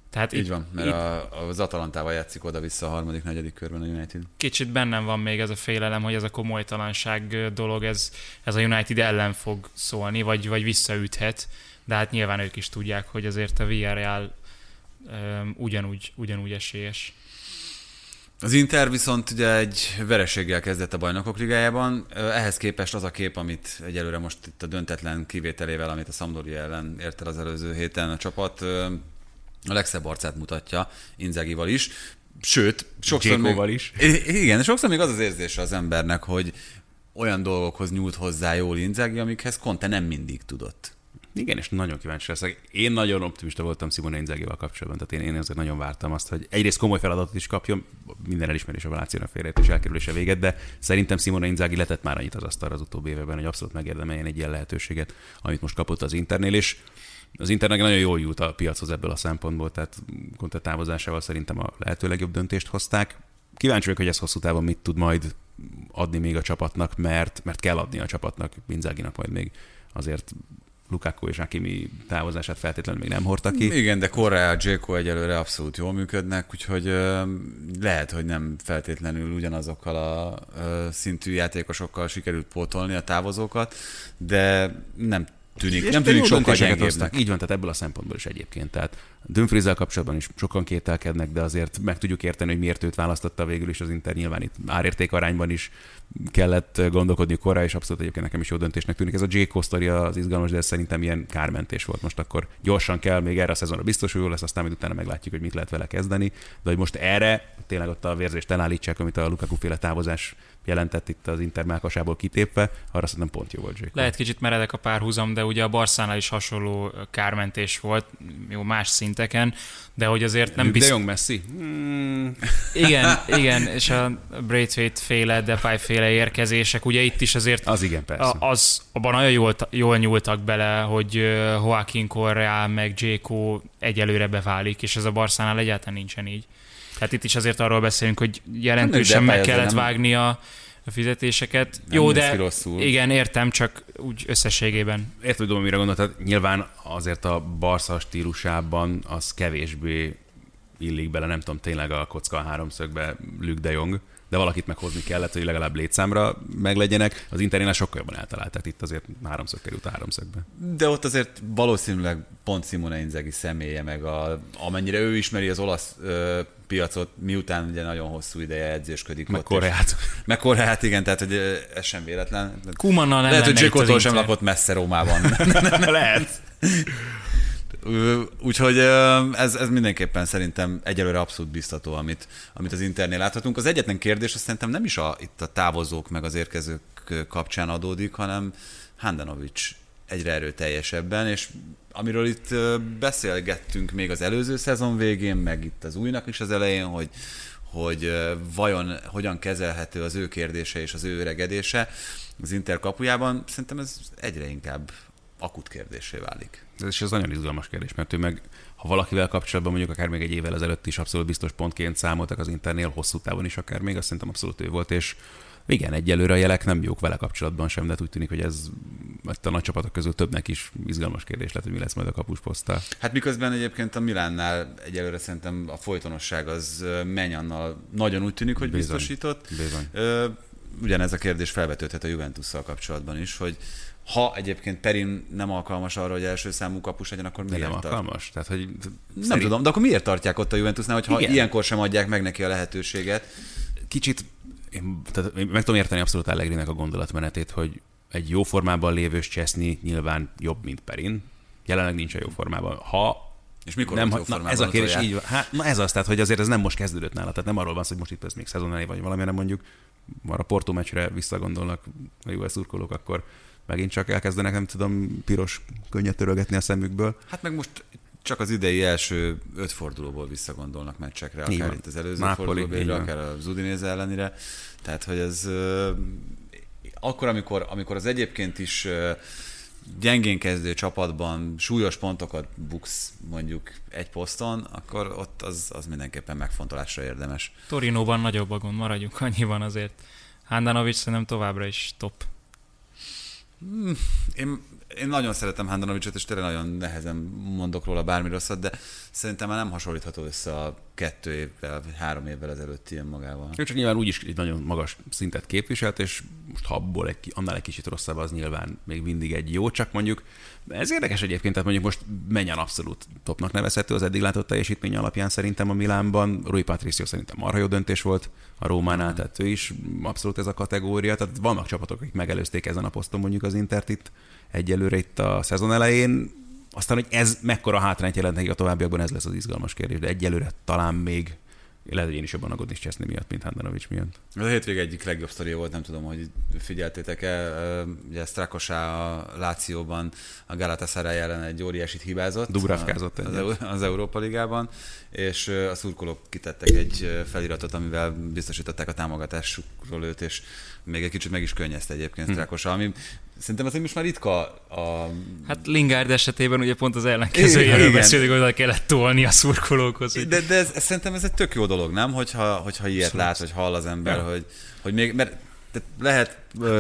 Speaker 3: Tehát Így itt, van, mert itt, a, az Atalantával játszik oda-vissza a harmadik, negyedik körben a United.
Speaker 5: Kicsit bennem van még ez a félelem, hogy ez a komolytalanság dolog, ez, ez a United ellen fog szólni, vagy, vagy visszaüthet, de hát nyilván ők is tudják, hogy azért a um, ugyanúgy, ugyanúgy esélyes.
Speaker 3: Az Inter viszont ugye egy vereséggel kezdett a bajnokok ligájában. Ehhez képest az a kép, amit egyelőre most itt a döntetlen kivételével, amit a Sampdoria ellen ért el az előző héten a csapat, a legszebb arcát mutatja Inzegival is. Sőt, sokszor még,
Speaker 6: is.
Speaker 3: Igen, sokszor még az az érzése az embernek, hogy olyan dolgokhoz nyújt hozzá jól Inzaghi, amikhez Conte nem mindig tudott.
Speaker 6: Igen, és nagyon kíváncsi leszek. Én nagyon optimista voltam Simone Inzaghi-val kapcsolatban, tehát én, én azért nagyon vártam azt, hogy egyrészt komoly feladatot is kapjon, minden elismerés a Valációnak félrejét és elkerülése véget, de szerintem Simone Inzaghi letett már annyit az asztalra az utóbbi években, hogy abszolút megérdemeljen egy ilyen lehetőséget, amit most kapott az Internél, és az Internek nagyon jól jut a piachoz ebből a szempontból, tehát Conte távozásával szerintem a lehető legjobb döntést hozták. Kíváncsi vagyok, hogy ez hosszú távon mit tud majd adni még a csapatnak, mert, mert kell adni a csapatnak, Inzaghi-nak majd még azért Lukaku és Akimi távozását feltétlenül még nem hordta ki.
Speaker 3: Igen, de Correa, Dzeko egyelőre abszolút jól működnek, úgyhogy ö, lehet, hogy nem feltétlenül ugyanazokkal a ö, szintű játékosokkal sikerült pótolni a távozókat, de nem tűnik,
Speaker 6: És
Speaker 3: nem tűnik sokkal gyengébbnek.
Speaker 6: Így van, tehát ebből a szempontból is egyébként. Tehát Dumfrieszel kapcsolatban is sokan kételkednek, de azért meg tudjuk érteni, hogy miért őt választotta végül is az Inter. Nyilván itt árérték arányban is kellett gondolkodni korra, és abszolút egyébként nekem is jó döntésnek tűnik. Ez a J. sztori az izgalmas, de ez szerintem ilyen kármentés volt. Most akkor gyorsan kell, még erre a szezonra biztos, hogy jó lesz, aztán majd utána meglátjuk, hogy mit lehet vele kezdeni. De hogy most erre tényleg ott a vérzést elállítsák, amit a Lukaku féle távozás jelentett itt az Inter melkasából kitépve, arra szerintem pont jó volt J.
Speaker 5: Lehet kicsit meredek a párhuzam, de ugye a Barszánál is hasonló kármentés volt, jó más szinteken, de hogy azért nem
Speaker 6: De
Speaker 5: biztos...
Speaker 6: Jong Messi? Hmm.
Speaker 5: Igen, igen, és a Braithwaite féle, Depay féle érkezések, ugye itt is azért
Speaker 6: Az igen, persze.
Speaker 5: az, abban nagyon jól, jól nyúltak bele, hogy Joaquin Correa meg Jéko egyelőre beválik, és ez a Barszánál egyáltalán nincsen így. Tehát itt is azért arról beszélünk, hogy jelentősen meg kellett vágni a, a fizetéseket.
Speaker 3: Nem
Speaker 5: Jó, de
Speaker 3: rosszul.
Speaker 5: igen, értem, csak úgy összességében.
Speaker 6: Értem, tudom, mire gondoltad. Nyilván azért a Barca stílusában az kevésbé illik bele, nem tudom, tényleg a kocka a háromszögbe Luke de Jong, de valakit meghozni kellett, hogy legalább létszámra meglegyenek. Az Internél sokkal jobban eltalálták, itt azért háromszög került a háromszögbe.
Speaker 3: De ott azért valószínűleg pont Simone Inzaghi személye, meg a, amennyire ő ismeri az olasz ö, piacot, miután ugye nagyon hosszú ideje edzősködik
Speaker 6: Meg
Speaker 3: ott,
Speaker 6: Koreát.
Speaker 3: És, meg Koreát, igen, tehát hogy ez sem véletlen.
Speaker 5: Kumannal nem
Speaker 3: Lehet, hogy Dzsikótól sem lakott messze Rómában.
Speaker 6: Lehet.
Speaker 3: Úgyhogy ez, ez mindenképpen szerintem egyelőre abszolút biztató, amit, amit az Internél láthatunk. Az egyetlen kérdés, azt szerintem nem is a, itt a távozók meg az érkezők kapcsán adódik, hanem Handanovics egyre erőteljesebben, és amiről itt beszélgettünk még az előző szezon végén, meg itt az újnak is az elején, hogy, hogy vajon hogyan kezelhető az ő kérdése és az ő öregedése az Inter kapujában, szerintem ez egyre inkább akut kérdésé válik.
Speaker 6: Ez is ez nagyon izgalmas kérdés, mert ő meg, ha valakivel kapcsolatban mondjuk akár még egy évvel ezelőtt is abszolút biztos pontként számoltak az Internél, hosszú távon is akár még, azt szerintem abszolút ő volt, és igen, egyelőre a jelek nem jók vele kapcsolatban sem, de úgy tűnik, hogy ez a nagy csapatok közül többnek is izgalmas kérdés lehet, hogy mi lesz majd a kapusposzttal.
Speaker 3: Hát miközben egyébként a Milánnál egyelőre szerintem a folytonosság az Menyannal nagyon úgy tűnik, hogy
Speaker 6: Bizony.
Speaker 3: biztosított.
Speaker 6: Bizony.
Speaker 3: Ö, Ugyanez a kérdés felvetődhet a Juventusszal kapcsolatban is, hogy ha egyébként Perin nem alkalmas arra, hogy első számú kapus legyen, akkor
Speaker 6: De
Speaker 3: miért
Speaker 6: nem
Speaker 3: tart?
Speaker 6: alkalmas? Tehát, hogy
Speaker 3: Nem
Speaker 6: szerint-
Speaker 3: tudom, de akkor miért tartják ott a Juventusnál, hogyha
Speaker 6: Igen.
Speaker 3: ilyenkor sem adják meg neki a lehetőséget?
Speaker 6: kicsit, én, tehát én meg tudom érteni abszolút Allegrinek a gondolatmenetét, hogy egy jó formában lévős Cseszni nyilván jobb, mint Perin. Jelenleg nincs a jó formában. Ha
Speaker 3: És mikor
Speaker 6: nem,
Speaker 3: jó
Speaker 6: na, ez a kérdés így van. Hát, na ez az, tehát, hogy azért ez nem most kezdődött nála, tehát nem arról van szó, hogy most itt ez még szezon elé vagy valami, hanem mondjuk már a Porto meccsre visszagondolnak a jó szurkolók, akkor megint csak elkezdenek, nem tudom, piros könnyet törölgetni a szemükből.
Speaker 3: Hát meg most csak az idei első öt fordulóból visszagondolnak meccsekre, akár
Speaker 6: van.
Speaker 3: itt az előző
Speaker 6: van.
Speaker 3: akár az Udinéze ellenére. Tehát, hogy ez akkor, amikor, amikor az egyébként is gyengén kezdő csapatban súlyos pontokat buksz mondjuk egy poszton, akkor ott az, az mindenképpen megfontolásra érdemes.
Speaker 5: Torinóban nagyobb a gond, maradjunk annyiban azért. Handanovics szerintem továbbra is top.
Speaker 3: Én, én nagyon szeretem Handanovicsot, és tényleg nagyon nehezen mondok róla bármi rosszat, de szerintem már nem hasonlítható össze a kettő évvel, vagy három évvel ezelőtt ilyen magával.
Speaker 6: Ő csak nyilván úgyis egy nagyon magas szintet képviselt, és most ha abból egy, annál egy kicsit rosszabb, az nyilván még mindig egy jó, csak mondjuk ez érdekes egyébként, tehát mondjuk most menjen abszolút topnak nevezhető az eddig látott teljesítmény alapján szerintem a Milánban. Rui Patricio szerintem marha jó döntés volt a Rómánál, tehát ő is abszolút ez a kategória. Tehát vannak csapatok, akik megelőzték ezen a poszton mondjuk az Intert itt egyelőre itt a szezon elején. Aztán, hogy ez mekkora hátrányt jelent nekik a továbbiakban, ez lesz az izgalmas kérdés, de egyelőre talán még lehet, hogy én is jobban aggódni Cseszni miatt, mint Handanovics miatt.
Speaker 3: A hétvég egyik legjobb sztoria volt, nem tudom, hogy figyeltétek-e, ugye Strakosá a Lációban a Galatasaray ellen egy óriásit hibázott.
Speaker 6: Dubravkázott
Speaker 3: az, az Európa Ligában, és a szurkolók kitettek egy feliratot, amivel biztosították a támogatásukról őt, és még egy kicsit meg is könnyezte egyébként hm. Strakosá, ami Szerintem az most már ritka a...
Speaker 5: Hát Lingard esetében ugye pont az ellenkezőjéről beszélünk, hogy oda kellett tolni a szurkolókhoz.
Speaker 3: Hogy... De, de ez, ez, szerintem ez egy tök jó dolog, nem? Hogyha, hogyha ilyet Szóval lát, hogy hall az ember, ja. hogy, hogy még, mert tehát lehet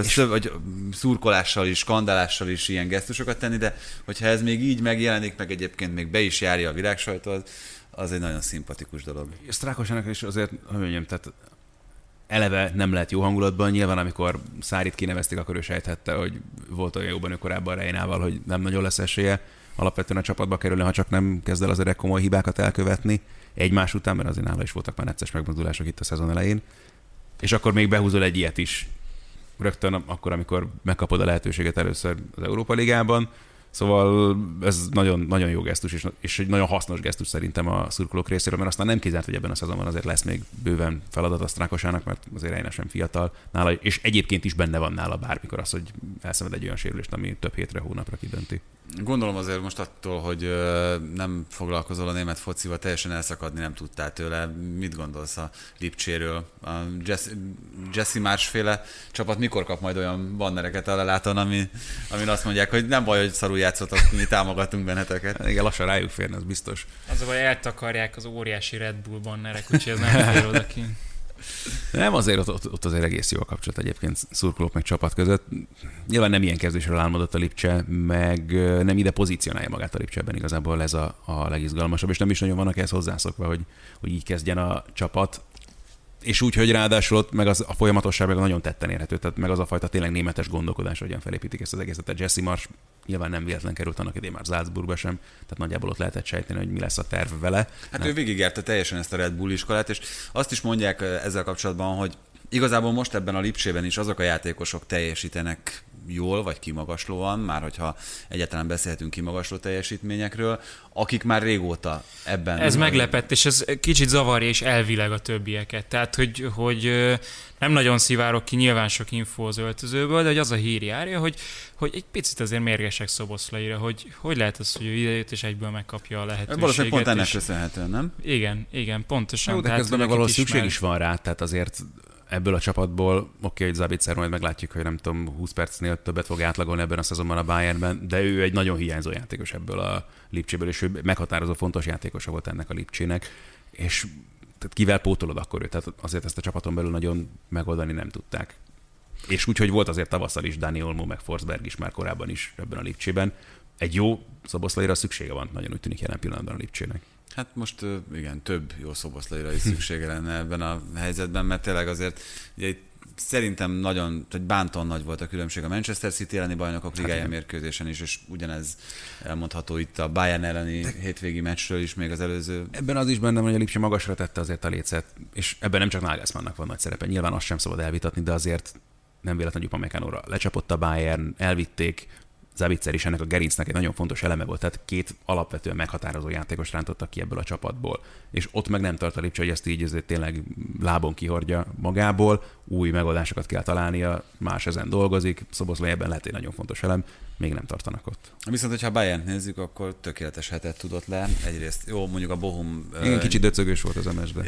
Speaker 3: szöv, vagy szurkolással is, skandálással is ilyen gesztusokat tenni, de hogyha ez még így megjelenik, meg egyébként még be is járja a világsajtó, az, az egy nagyon szimpatikus dolog.
Speaker 6: Sztrákosának is azért, hogy mondjam, tehát eleve nem lehet jó hangulatban. Nyilván, amikor Szárit kinevezték, akkor ő sejthette, hogy volt olyan jóban ő korábban Reinával, hogy nem nagyon lesz esélye alapvetően a csapatba kerülni, ha csak nem kezd el azért komoly hibákat elkövetni egymás után, mert azért nála is voltak már necces megmozdulások itt a szezon elején. És akkor még behúzol egy ilyet is rögtön akkor, amikor megkapod a lehetőséget először az Európa Ligában, Szóval ez nagyon, nagyon jó gesztus, és, és egy nagyon hasznos gesztus szerintem a szurkolók részéről, mert aztán nem kizárt, hogy ebben a szezonban azért lesz még bőven feladat a Strákosának, mert azért Reina sem fiatal nála, és egyébként is benne van nála bármikor az, hogy elszenved egy olyan sérülést, ami több hétre, hónapra kidönti.
Speaker 3: Gondolom azért most attól, hogy nem foglalkozol a német focival, teljesen elszakadni nem tudtál tőle. Mit gondolsz a Lipcséről? A Jesse, Jesse másféle csapat mikor kap majd olyan bannereket a leláton, ami, amin azt mondják, hogy nem baj, hogy szarul játszotok, mi támogatunk benneteket.
Speaker 6: Igen, lassan rájuk férne, az biztos.
Speaker 5: Az a baj, eltakarják az óriási Red Bull bannerek, úgyhogy ez nem fér oda ki.
Speaker 6: Nem, azért ott, ott, ott azért egész jó a kapcsolat egyébként szurkolók meg csapat között. Nyilván nem ilyen kezdésről álmodott a Lipcse, meg nem ide pozícionálja magát a Lipcseben igazából ez a, a legizgalmasabb, és nem is nagyon vannak ehhez hozzászokva, hogy, hogy így kezdjen a csapat és úgy, hogy ráadásul ott meg az, a folyamatosság meg nagyon tetten érhető, tehát meg az a fajta tényleg németes gondolkodás, hogyan felépítik ezt az egészet. Tehát Jesse Marsh nyilván nem véletlen került annak idén már Salzburgba sem, tehát nagyjából ott lehetett sejteni, hogy mi lesz a terv vele.
Speaker 3: Hát nem. ő végigjárta teljesen ezt a Red Bull iskolát, és azt is mondják ezzel kapcsolatban, hogy igazából most ebben a Lipsében is azok a játékosok teljesítenek jól, vagy kimagaslóan, már hogyha egyáltalán beszélhetünk kimagasló teljesítményekről, akik már régóta ebben...
Speaker 5: Ez meglepett, és ez kicsit zavarja és elvileg a többieket. Tehát, hogy, hogy nem nagyon szivárok ki nyilván sok info az öltözőből, de hogy az a hír járja, hogy, hogy egy picit azért mérgesek szoboszlaira, hogy hogy lehet az, hogy ő idejött és egyből megkapja a lehetőséget.
Speaker 3: Valószínűleg pont ennek köszönhetően, nem?
Speaker 5: Igen, igen, pontosan.
Speaker 6: Jó, de közben meg valahol szükség is van rá, tehát azért ebből a csapatból, oké, okay, hogy Zabitzer majd meglátjuk, hogy nem tudom, 20 percnél többet fog átlagolni ebben a szezonban a Bayernben, de ő egy nagyon hiányzó játékos ebből a Lipcséből, és ő meghatározó fontos játékosa volt ennek a Lipcsének, és tehát kivel pótolod akkor őt? Tehát azért ezt a csapaton belül nagyon megoldani nem tudták. És úgy, hogy volt azért tavasszal is Dani Olmo, meg Forsberg is már korábban is ebben a Lipcsében. Egy jó szoboszlaira szüksége van, nagyon úgy tűnik jelen pillanatban a Lipcsének.
Speaker 3: Hát most igen, több jó szoboszlaira is szüksége lenne ebben a helyzetben, mert tényleg azért ugye itt szerintem nagyon, hogy bántan nagy volt a különbség a Manchester City elleni bajnokok hát ligája hát mérkőzésen is, és ugyanez elmondható itt a Bayern elleni De hétvégi meccsről is, még az előző.
Speaker 6: Ebben az is bennem, hogy a Lipsi magasra tette azért a lécet, és ebben nem csak Nagelsmannnak van nagy szerepe. Nyilván azt sem szabad elvitatni, de azért nem véletlenül Upamecánóra lecsapott a Bayern, elvitték, Zavitzer is ennek a gerincnek egy nagyon fontos eleme volt, tehát két alapvetően meghatározó játékos rántottak ki ebből a csapatból. És ott meg nem tart a Lipcse, hogy ezt így ezért tényleg lábon kihordja magából, új megoldásokat kell találnia, más ezen dolgozik, Szoboszlai ebben lehet egy nagyon fontos elem, még nem tartanak ott.
Speaker 3: Viszont, hogyha Bayern nézzük, akkor tökéletes hetet tudott le. Egyrészt, jó, mondjuk a Bohum...
Speaker 6: Igen, uh, kicsit döcögös volt az a mesben.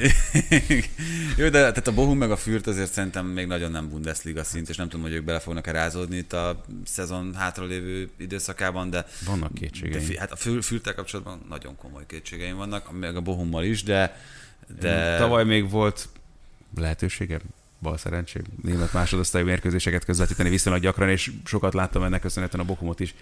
Speaker 3: jó, de tehát a Bohum meg a Fürt azért szerintem még nagyon nem Bundesliga szint, és nem tudom, hogy ők bele fognak-e rázódni itt a szezon hátralévő időszakában, de...
Speaker 6: Vannak kétségeim.
Speaker 3: De, hát a Fürtel kapcsolatban nagyon komoly kétségeim vannak, meg a Bohummal is, de... de...
Speaker 6: Tavaly még volt lehetőségem bal szerencsém német másodosztályú mérkőzéseket közvetíteni viszonylag gyakran, és sokat láttam ennek köszönhetően a Bokumot is,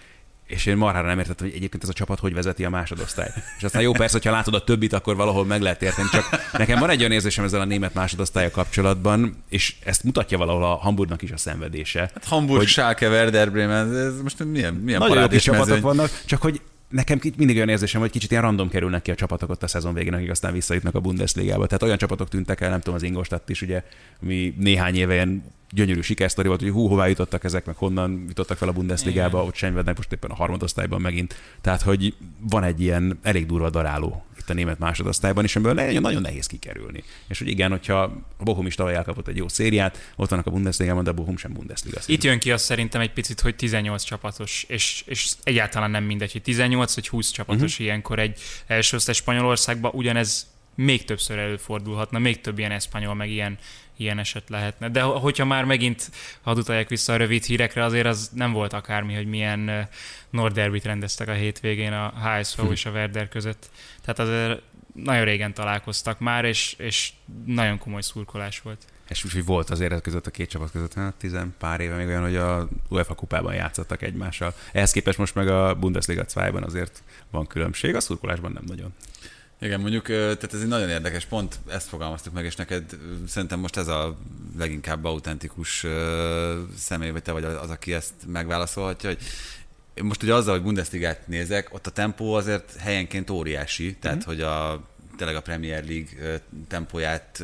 Speaker 6: és én marhára nem értettem, hogy egyébként ez a csapat hogy vezeti a másodosztályt. És aztán jó, persze, hogyha látod a többit, akkor valahol meg lehet érteni, csak nekem van egy olyan érzésem ezzel a német másodosztálya kapcsolatban, és ezt mutatja valahol a Hamburgnak is a szenvedése.
Speaker 3: Hát Hamburg, hogy... Schalke, Werder Bremen, ez most milyen, milyen
Speaker 6: Nagyon jó kis csapatok vannak, csak hogy nekem mindig olyan érzésem, hogy kicsit ilyen random kerülnek ki a csapatok ott a szezon végén, akik aztán visszajutnak a Bundesligába. Tehát olyan csapatok tűntek el, nem tudom, az Ingolstadt is, ugye, mi néhány éve ilyen gyönyörű sikersztori volt, hogy hú, hová jutottak ezek, meg honnan jutottak fel a Bundesligába, Igen. ott senyvednek most éppen a harmadosztályban megint. Tehát, hogy van egy ilyen elég durva daráló itt a német másodosztályban, és ebből nagyon, nagyon nehéz kikerülni. És hogy igen, hogyha a Bochum is tavaly elkapott egy jó szériát, ott vannak a Bundesliga-ban, de a Bochum sem Bundesliga.
Speaker 5: Itt jön ki azt szerintem egy picit, hogy 18 csapatos, és, és egyáltalán nem mindegy, hogy 18 vagy 20 csapatos uh-huh. ilyenkor egy első Spanyolországban, ugyanez még többször előfordulhatna, még több ilyen eszpanyol, meg ilyen, ilyen eset lehetne. De hogyha már megint hadd utaljak vissza a rövid hírekre, azért az nem volt akármi, hogy milyen Norderbit rendeztek a hétvégén a HSV hm. és a Werder között. Tehát azért nagyon régen találkoztak már, és, és nagyon komoly szurkolás volt.
Speaker 6: És úgyhogy volt azért között a két csapat között, hát tizen pár éve még olyan, hogy a UEFA kupában játszottak egymással. Ehhez képest most meg a Bundesliga 2-ban azért van különbség, a szurkolásban nem nagyon.
Speaker 3: Igen, mondjuk, tehát ez egy nagyon érdekes pont, ezt fogalmaztuk meg, és neked szerintem most ez a leginkább autentikus személy, vagy te vagy az, aki ezt megválaszolhatja, hogy most ugye azzal, hogy Bundesligát nézek, ott a tempó azért helyenként óriási, tehát mm-hmm. hogy a, tényleg a Premier League tempóját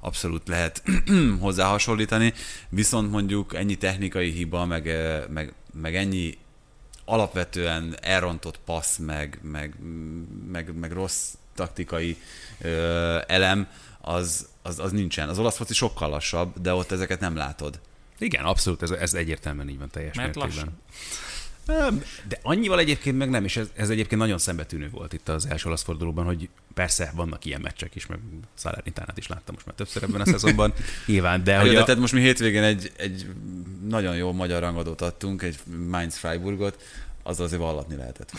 Speaker 3: abszolút lehet hozzá hasonlítani, viszont mondjuk ennyi technikai hiba, meg, meg, meg ennyi alapvetően elrontott passz, meg, meg, meg, meg rossz taktikai ö, elem, az, az, az nincsen. Az olasz foci sokkal lassabb, de ott ezeket nem látod.
Speaker 6: Igen, abszolút, ez, ez egyértelműen így van teljes
Speaker 5: Mert mértékben. Lassan.
Speaker 6: De annyival egyébként meg nem, és ez, ez egyébként nagyon szembetűnő volt itt az első olasz fordulóban, hogy persze vannak ilyen meccsek is, meg Salernitánát is láttam most már többször ebben a szezonban, nyilván, de...
Speaker 3: Hogy a... tehát most mi hétvégén egy, egy nagyon jó magyar rangadót adtunk, egy Mainz Freiburgot, az azért vallatni lehetett.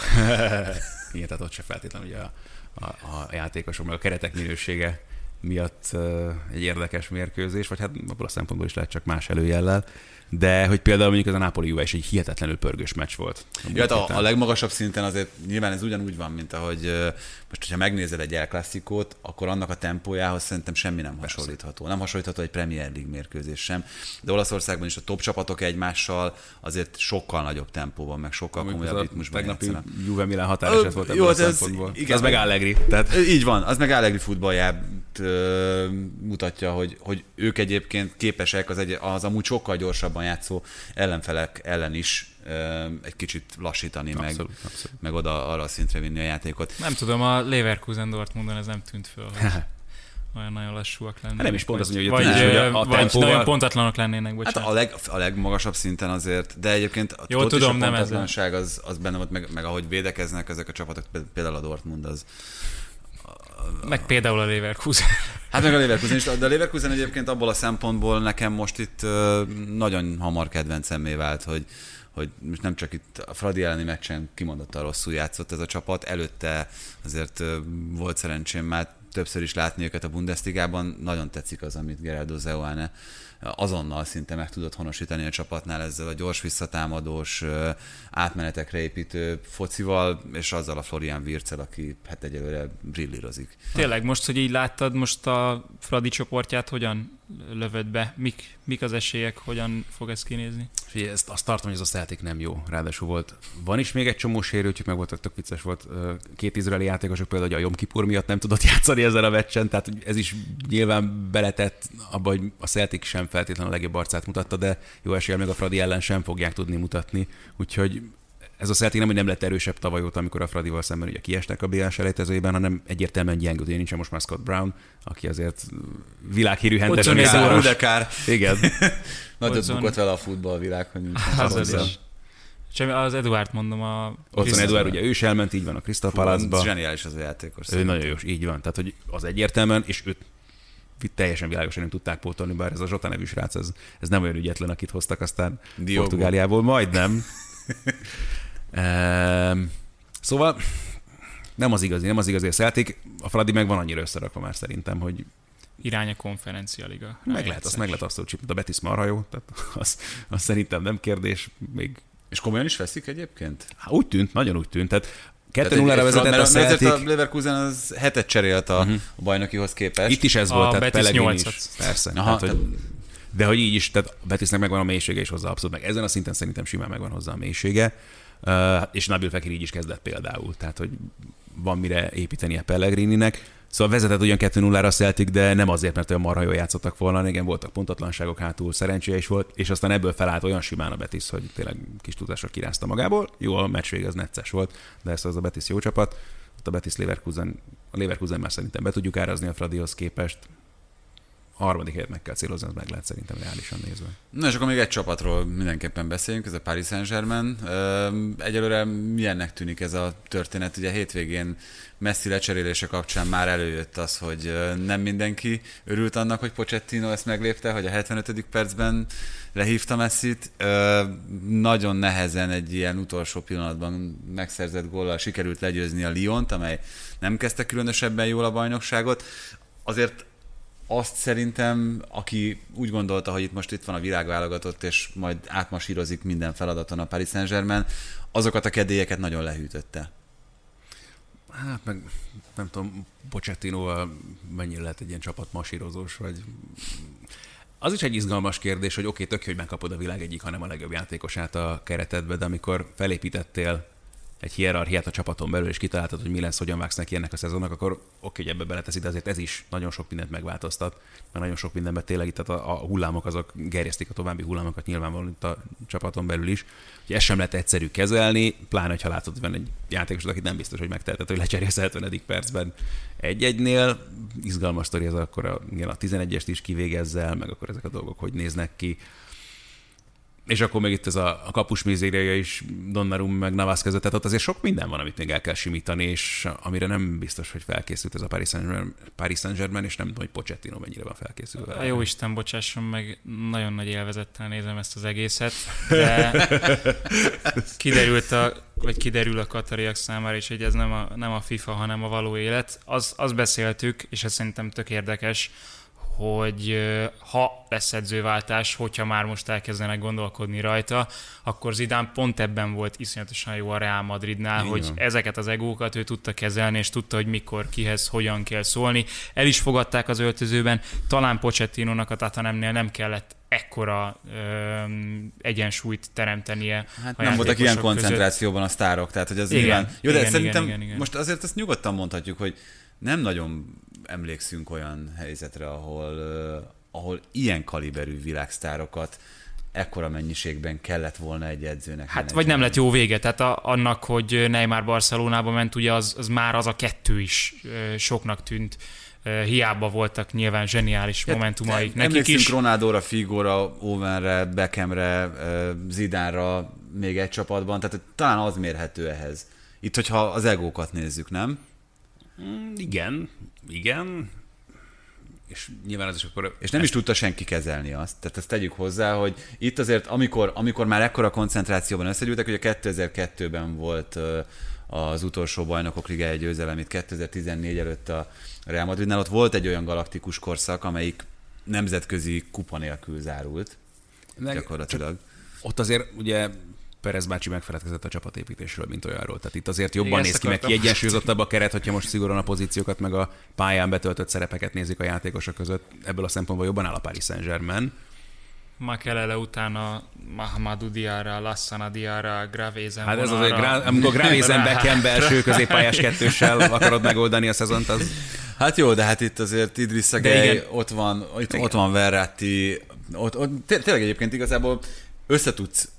Speaker 6: Igen, tehát ott se feltétlenül ugye a, a, a játékosok, meg a keretek minősége miatt egy érdekes mérkőzés, vagy hát abból a szempontból is lehet csak más előjellel de hogy például mondjuk ez a Napoli Juve is egy hihetetlenül pörgős meccs volt.
Speaker 3: Ja, hát a, a legmagasabb szinten azért nyilván ez ugyanúgy van, mint ahogy most, hogyha megnézel egy El Clasico-t, akkor annak a tempójához szerintem semmi nem Persze. hasonlítható. Nem hasonlítható egy Premier League mérkőzés sem. De Olaszországban is a top csapatok egymással azért sokkal nagyobb tempóban, meg sokkal komolyabb ritmusban
Speaker 6: Tegnapi Juve Milan határeset volt ebből a szempontból. Igen, az meg Allegri. Tehát...
Speaker 3: Így van, az meg Allegri futballját mutatja, hogy, hogy ők egyébként képesek az, egy, az amúgy sokkal gyorsabban játszó ellenfelek ellen is egy kicsit lassítani, abszolút, meg, abszolút. meg oda arra a szintre vinni a játékot.
Speaker 5: Nem tudom, a Leverkusen Dortmundon ez nem tűnt föl, hogy olyan nagyon lassúak lennének. Hát
Speaker 6: nem is pont
Speaker 5: az,
Speaker 6: hogy,
Speaker 5: vagy, hogy a, a vagy tempóval... nagyon pontatlanok lennének, bocsánat.
Speaker 3: Hát a, leg, a legmagasabb szinten azért, de egyébként a,
Speaker 5: Jó, tudom, a nem ez
Speaker 3: az, az benne volt, meg, meg ahogy védekeznek ezek a csapatok, például a Dortmund az,
Speaker 5: meg például a Leverkusen.
Speaker 3: Hát meg a Leverkusen is, de a Leverkusen egyébként abból a szempontból nekem most itt nagyon hamar kedvencemmé vált, hogy, hogy most nem csak itt a Fradi elleni meccsen kimondottan rosszul játszott ez a csapat, előtte azért volt szerencsém már többször is látni őket a Bundesligában, nagyon tetszik az, amit Gerardo Zeuane azonnal szinte meg tudott honosítani a csapatnál ezzel a gyors visszatámadós, átmenetekre építő focival, és azzal a Florian Wircel, aki hát egyelőre brillírozik.
Speaker 5: Tényleg, most, hogy így láttad most a Fradi csoportját, hogyan lövöd be? Mik, mik az esélyek, hogyan fog ez kinézni?
Speaker 6: Figyelj, ezt azt tartom, hogy ez a Celtic nem jó. Ráadásul volt. Van is még egy csomó sérültjük, meg volt, tök vicces volt. Két izraeli játékosok például, hogy a Jom Kipur miatt nem tudott játszani ezen a meccsen, tehát ez is nyilván beletett abba, hogy a Celtic sem feltétlenül a legjobb arcát mutatta, de jó eséllyel még a Fradi ellen sem fogják tudni mutatni. Úgyhogy ez a Celtic nem, hogy nem lett erősebb tavaly óta, amikor a Fradival szemben ugye kiestek a BL selejtezőjében, hanem egyértelműen gyengült. Ugye nincsen most már Scott Brown, aki azért világhírű hentes.
Speaker 3: Rudekár.
Speaker 6: Igen.
Speaker 3: Nagyot bukott vele a futballvilág, hogy nincsen az,
Speaker 5: Csak az Eduard mondom a...
Speaker 6: Ott van Eduard, ugye ő is elment, így van a Crystal Palace-ba.
Speaker 3: Zseniális az a játékos.
Speaker 6: Ő nagyon jó, így van. Tehát, hogy az egyértelműen, és őt teljesen világosan nem tudták pótolni, bár ez a Zsota nevű srác, ez, ez nem olyan ügyetlen, akit hoztak aztán Diogo. Portugáliából, majdnem. ehm, szóval nem az igazi, nem az igazi a Celtic. A Fradi meg van annyira összerakva már szerintem, hogy
Speaker 5: irány a konferencia liga.
Speaker 6: Meg lehet, azt meg lehet azt, hogy a Betis marha jó, tehát az, az szerintem nem kérdés. Még...
Speaker 3: És komolyan is veszik egyébként?
Speaker 6: Há, úgy tűnt, nagyon úgy tűnt. Tehát 2 0 ra vezetett a Celtic.
Speaker 3: a Leverkusen az hetet cserélt a, uh-huh. a bajnokihoz képest.
Speaker 6: Itt is ez a volt, tehát Pellegrini is. Persze. Aha, tehát, hogy, de hogy így is, tehát Betisnek megvan a mélysége és hozzá abszolút, meg ezen a szinten szerintem simán megvan hozzá a mélysége. És Nabil Fekir így is kezdett például, tehát hogy van mire építeni a Pellegrininek. Szóval vezetett ugyan 2-0-ra a Celtic, de nem azért, mert olyan marha jól játszottak volna, igen, voltak pontatlanságok hátul, szerencséje is volt, és aztán ebből felállt olyan simán a Betis, hogy tényleg kis tudásra kirázta magából. Jó, a meccs vég az necces volt, de ez az a Betis jó csapat. ott a Betis Leverkusen, a Leverkusen már szerintem be tudjuk árazni a Fradihoz képest, harmadik helyet meg kell célozni, az meg lehet szerintem reálisan nézve.
Speaker 3: Na és akkor még egy csapatról mindenképpen beszéljünk, ez a Paris Saint-Germain. Egyelőre milyennek tűnik ez a történet? Ugye hétvégén messzi lecserélése kapcsán már előjött az, hogy nem mindenki örült annak, hogy Pochettino ezt meglépte, hogy a 75. percben lehívta Messit. Nagyon nehezen egy ilyen utolsó pillanatban megszerzett góllal sikerült legyőzni a Lyont, amely nem kezdte különösebben jól a bajnokságot. Azért azt szerintem, aki úgy gondolta, hogy itt most itt van a világválogatott, és majd átmasírozik minden feladaton a Paris Saint-Germain, azokat a kedélyeket nagyon lehűtötte.
Speaker 6: Hát meg nem tudom, Pochettino mennyire lehet egy ilyen csapat masírozós, vagy az is egy izgalmas kérdés, hogy oké, okay, tök hogy megkapod a világ egyik, hanem a legjobb játékosát a keretedbe, de amikor felépítettél egy hierarchiát a csapaton belül, és kitaláltad, hogy mi lesz, hogyan vágsz neki ennek a szezonnak, akkor oké, hogy ebbe beleteszi, de azért ez is nagyon sok mindent megváltoztat, mert nagyon sok mindenben tényleg itt a, a hullámok azok gerjesztik a további hullámokat nyilvánvalóan itt a csapaton belül is. Úgyhogy ezt sem lehet egyszerű kezelni, pláne, ha látod, van egy játékos, akit nem biztos, hogy megteheted, hogy lecserélsz 70. percben egy-egynél. Izgalmas sztori ez akkor a, igen, a 11-est is kivégezzel, meg akkor ezek a dolgok hogy néznek ki. És akkor még itt ez a, a kapus mizériaja is Donnarum meg Navas között, tehát ott azért sok minden van, amit még el kell simítani, és amire nem biztos, hogy felkészült ez a Paris Saint-Germain, Paris Saint-Germain és nem tudom, hogy Pochettino mennyire van felkészülve.
Speaker 5: A jó Isten, bocsásson meg, nagyon nagy élvezettel nézem ezt az egészet, de kiderült a, vagy kiderül a katariak számára is, hogy ez nem a, nem a FIFA, hanem a való élet. Az, azt beszéltük, és ez szerintem tök érdekes, hogy ha lesz edzőváltás, hogyha már most elkezdenek gondolkodni rajta, akkor Zidán pont ebben volt iszonyatosan jó a Real Madridnál, Igen. hogy ezeket az egókat ő tudta kezelni, és tudta, hogy mikor, kihez, hogyan kell szólni. El is fogadták az öltözőben, talán Pochettinónak a Tatanemnél nem kellett ekkora ö, egyensúlyt teremtenie.
Speaker 3: Hát nem voltak ilyen koncentrációban között. a sztárok, tehát hogy az igen, nyilván... Jó, de igen, szerintem igen, igen, igen. most azért ezt nyugodtan mondhatjuk, hogy nem nagyon emlékszünk olyan helyzetre, ahol, ahol ilyen kaliberű világsztárokat ekkora mennyiségben kellett volna egy edzőnek.
Speaker 5: Hát vagy nem lett jó vége, tehát a, annak, hogy Neymar Barcelonába ment, ugye az, az már az a kettő is soknak tűnt. Hiába voltak nyilván zseniális ja, momentumaik nekik is.
Speaker 3: Ronaldóra, Figóra, Owenre, Beckhamre, Zidánra még egy csapatban, tehát talán az mérhető ehhez. Itt, hogyha az egókat nézzük, nem?
Speaker 6: Mm, igen, igen, és nyilván az is akkor...
Speaker 3: És nem ezt... is tudta senki kezelni azt. Tehát ezt tegyük hozzá, hogy itt azért, amikor, amikor már ekkora koncentrációban összegyűltek, ugye 2002-ben volt az utolsó bajnokok ligája győzelem, itt 2014 előtt a Real Madridnál, ott volt egy olyan galaktikus korszak, amelyik nemzetközi kupa nélkül zárult. Meg, gyakorlatilag.
Speaker 6: Ott azért ugye Perez bácsi megfeledkezett a csapatépítésről, mint olyanról. Tehát itt azért jobban Igen, néz ki, meg kiegyensúlyozottabb a keret, hogyha most szigorúan a pozíciókat, meg a pályán betöltött szerepeket nézik a játékosok között. Ebből a szempontból jobban áll a Paris Saint-Germain.
Speaker 5: Makelele utána Mahamadou Diarra, Lassana Diarra, Gravézen
Speaker 6: Hát ez az, hogy gra- amikor Gravézen Beckham belső középpályás kettőssel akarod megoldani a szezont, az...
Speaker 3: Hát jó, de hát itt azért Idris Szegely, ott van, itt, ott van Verratti, ott, ott, tényleg egyébként igazából összetudsz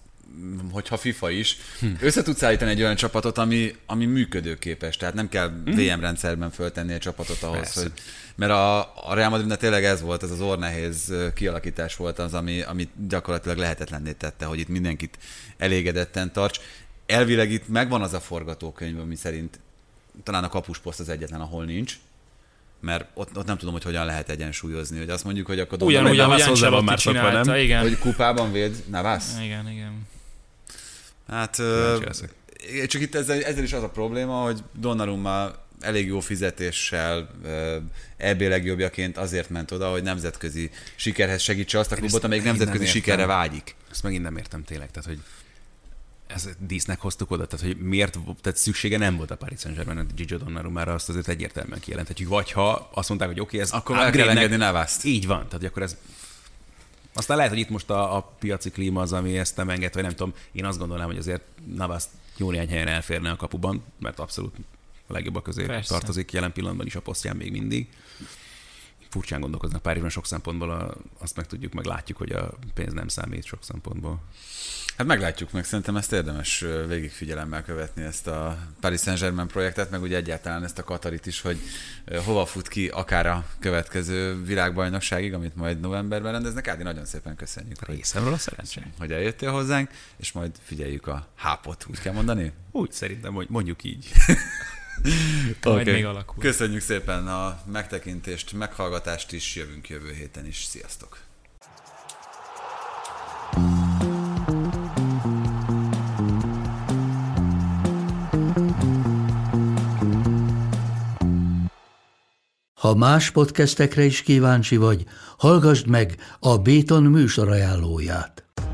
Speaker 3: hogyha FIFA is, össze tudsz állítani egy olyan csapatot, ami, ami működőképes. Tehát nem kell. VM rendszerben föltenni egy csapatot ahhoz, Persze. hogy... Mert a, a Real Madridnak tényleg ez volt, ez az ornehéz kialakítás volt az, ami, ami gyakorlatilag lehetetlenné tette, hogy itt mindenkit elégedetten tarts. Elvileg itt megvan az a forgatókönyv, ami szerint talán a kapusposzt az egyetlen, ahol nincs, mert ott, ott nem tudom, hogy hogyan lehet egyensúlyozni, hogy azt mondjuk, hogy akkor...
Speaker 5: Ugyan, ugyan, ugyan, van már csinálta, nem? igen.
Speaker 3: Hogy kupában véd Navas?
Speaker 5: Igen, igen.
Speaker 3: Hát csak itt ezzel, ezzel is az a probléma, hogy Donnarumma elég jó fizetéssel, EB legjobbjaként azért ment oda, hogy nemzetközi sikerhez segítse azt a klubot, amelyik nemzetközi sikerre vágyik.
Speaker 6: Ezt megint nem értem tényleg, tehát hogy ez dísznek hoztuk oda, tehát hogy miért, tehát szüksége nem volt a Paris Saint-Germain a Gigi Donnarummára, azt azért egyértelműen kijelenthetjük. Vagy ha azt mondták, hogy oké, okay, ez
Speaker 3: akkor el kell engedni Navaszt.
Speaker 6: Így van, tehát akkor ez aztán lehet, hogy itt most a, a piaci klíma az, ami ezt nem enged, vagy nem tudom. Én azt gondolnám, hogy azért Navas jó néhány helyen elférne a kapuban, mert abszolút a legjobbak közé Persze. tartozik jelen pillanatban is a posztján még mindig. Furcsán gondolkoznak pár évben sok szempontból, a, azt meg tudjuk, meg látjuk, hogy a pénz nem számít sok szempontból.
Speaker 3: Hát meglátjuk meg, szerintem ezt érdemes végigfigyelemmel követni ezt a Paris Saint-Germain projektet, meg ugye egyáltalán ezt a Katarit is, hogy hova fut ki akár a következő világbajnokságig, amit majd novemberben rendeznek. Ádi, nagyon szépen köszönjük.
Speaker 6: Részemről a szerencsé.
Speaker 3: Hogy eljöttél hozzánk, és majd figyeljük a hápot, úgy kell mondani?
Speaker 6: Úgy szerintem, hogy mondjuk így.
Speaker 5: okay. még alakul.
Speaker 3: Köszönjük szépen a megtekintést, meghallgatást is, jövünk jövő héten is. Sziasztok!
Speaker 1: Ha más podcastekre is kíváncsi vagy, hallgassd meg a Béton műsor ajánlóját.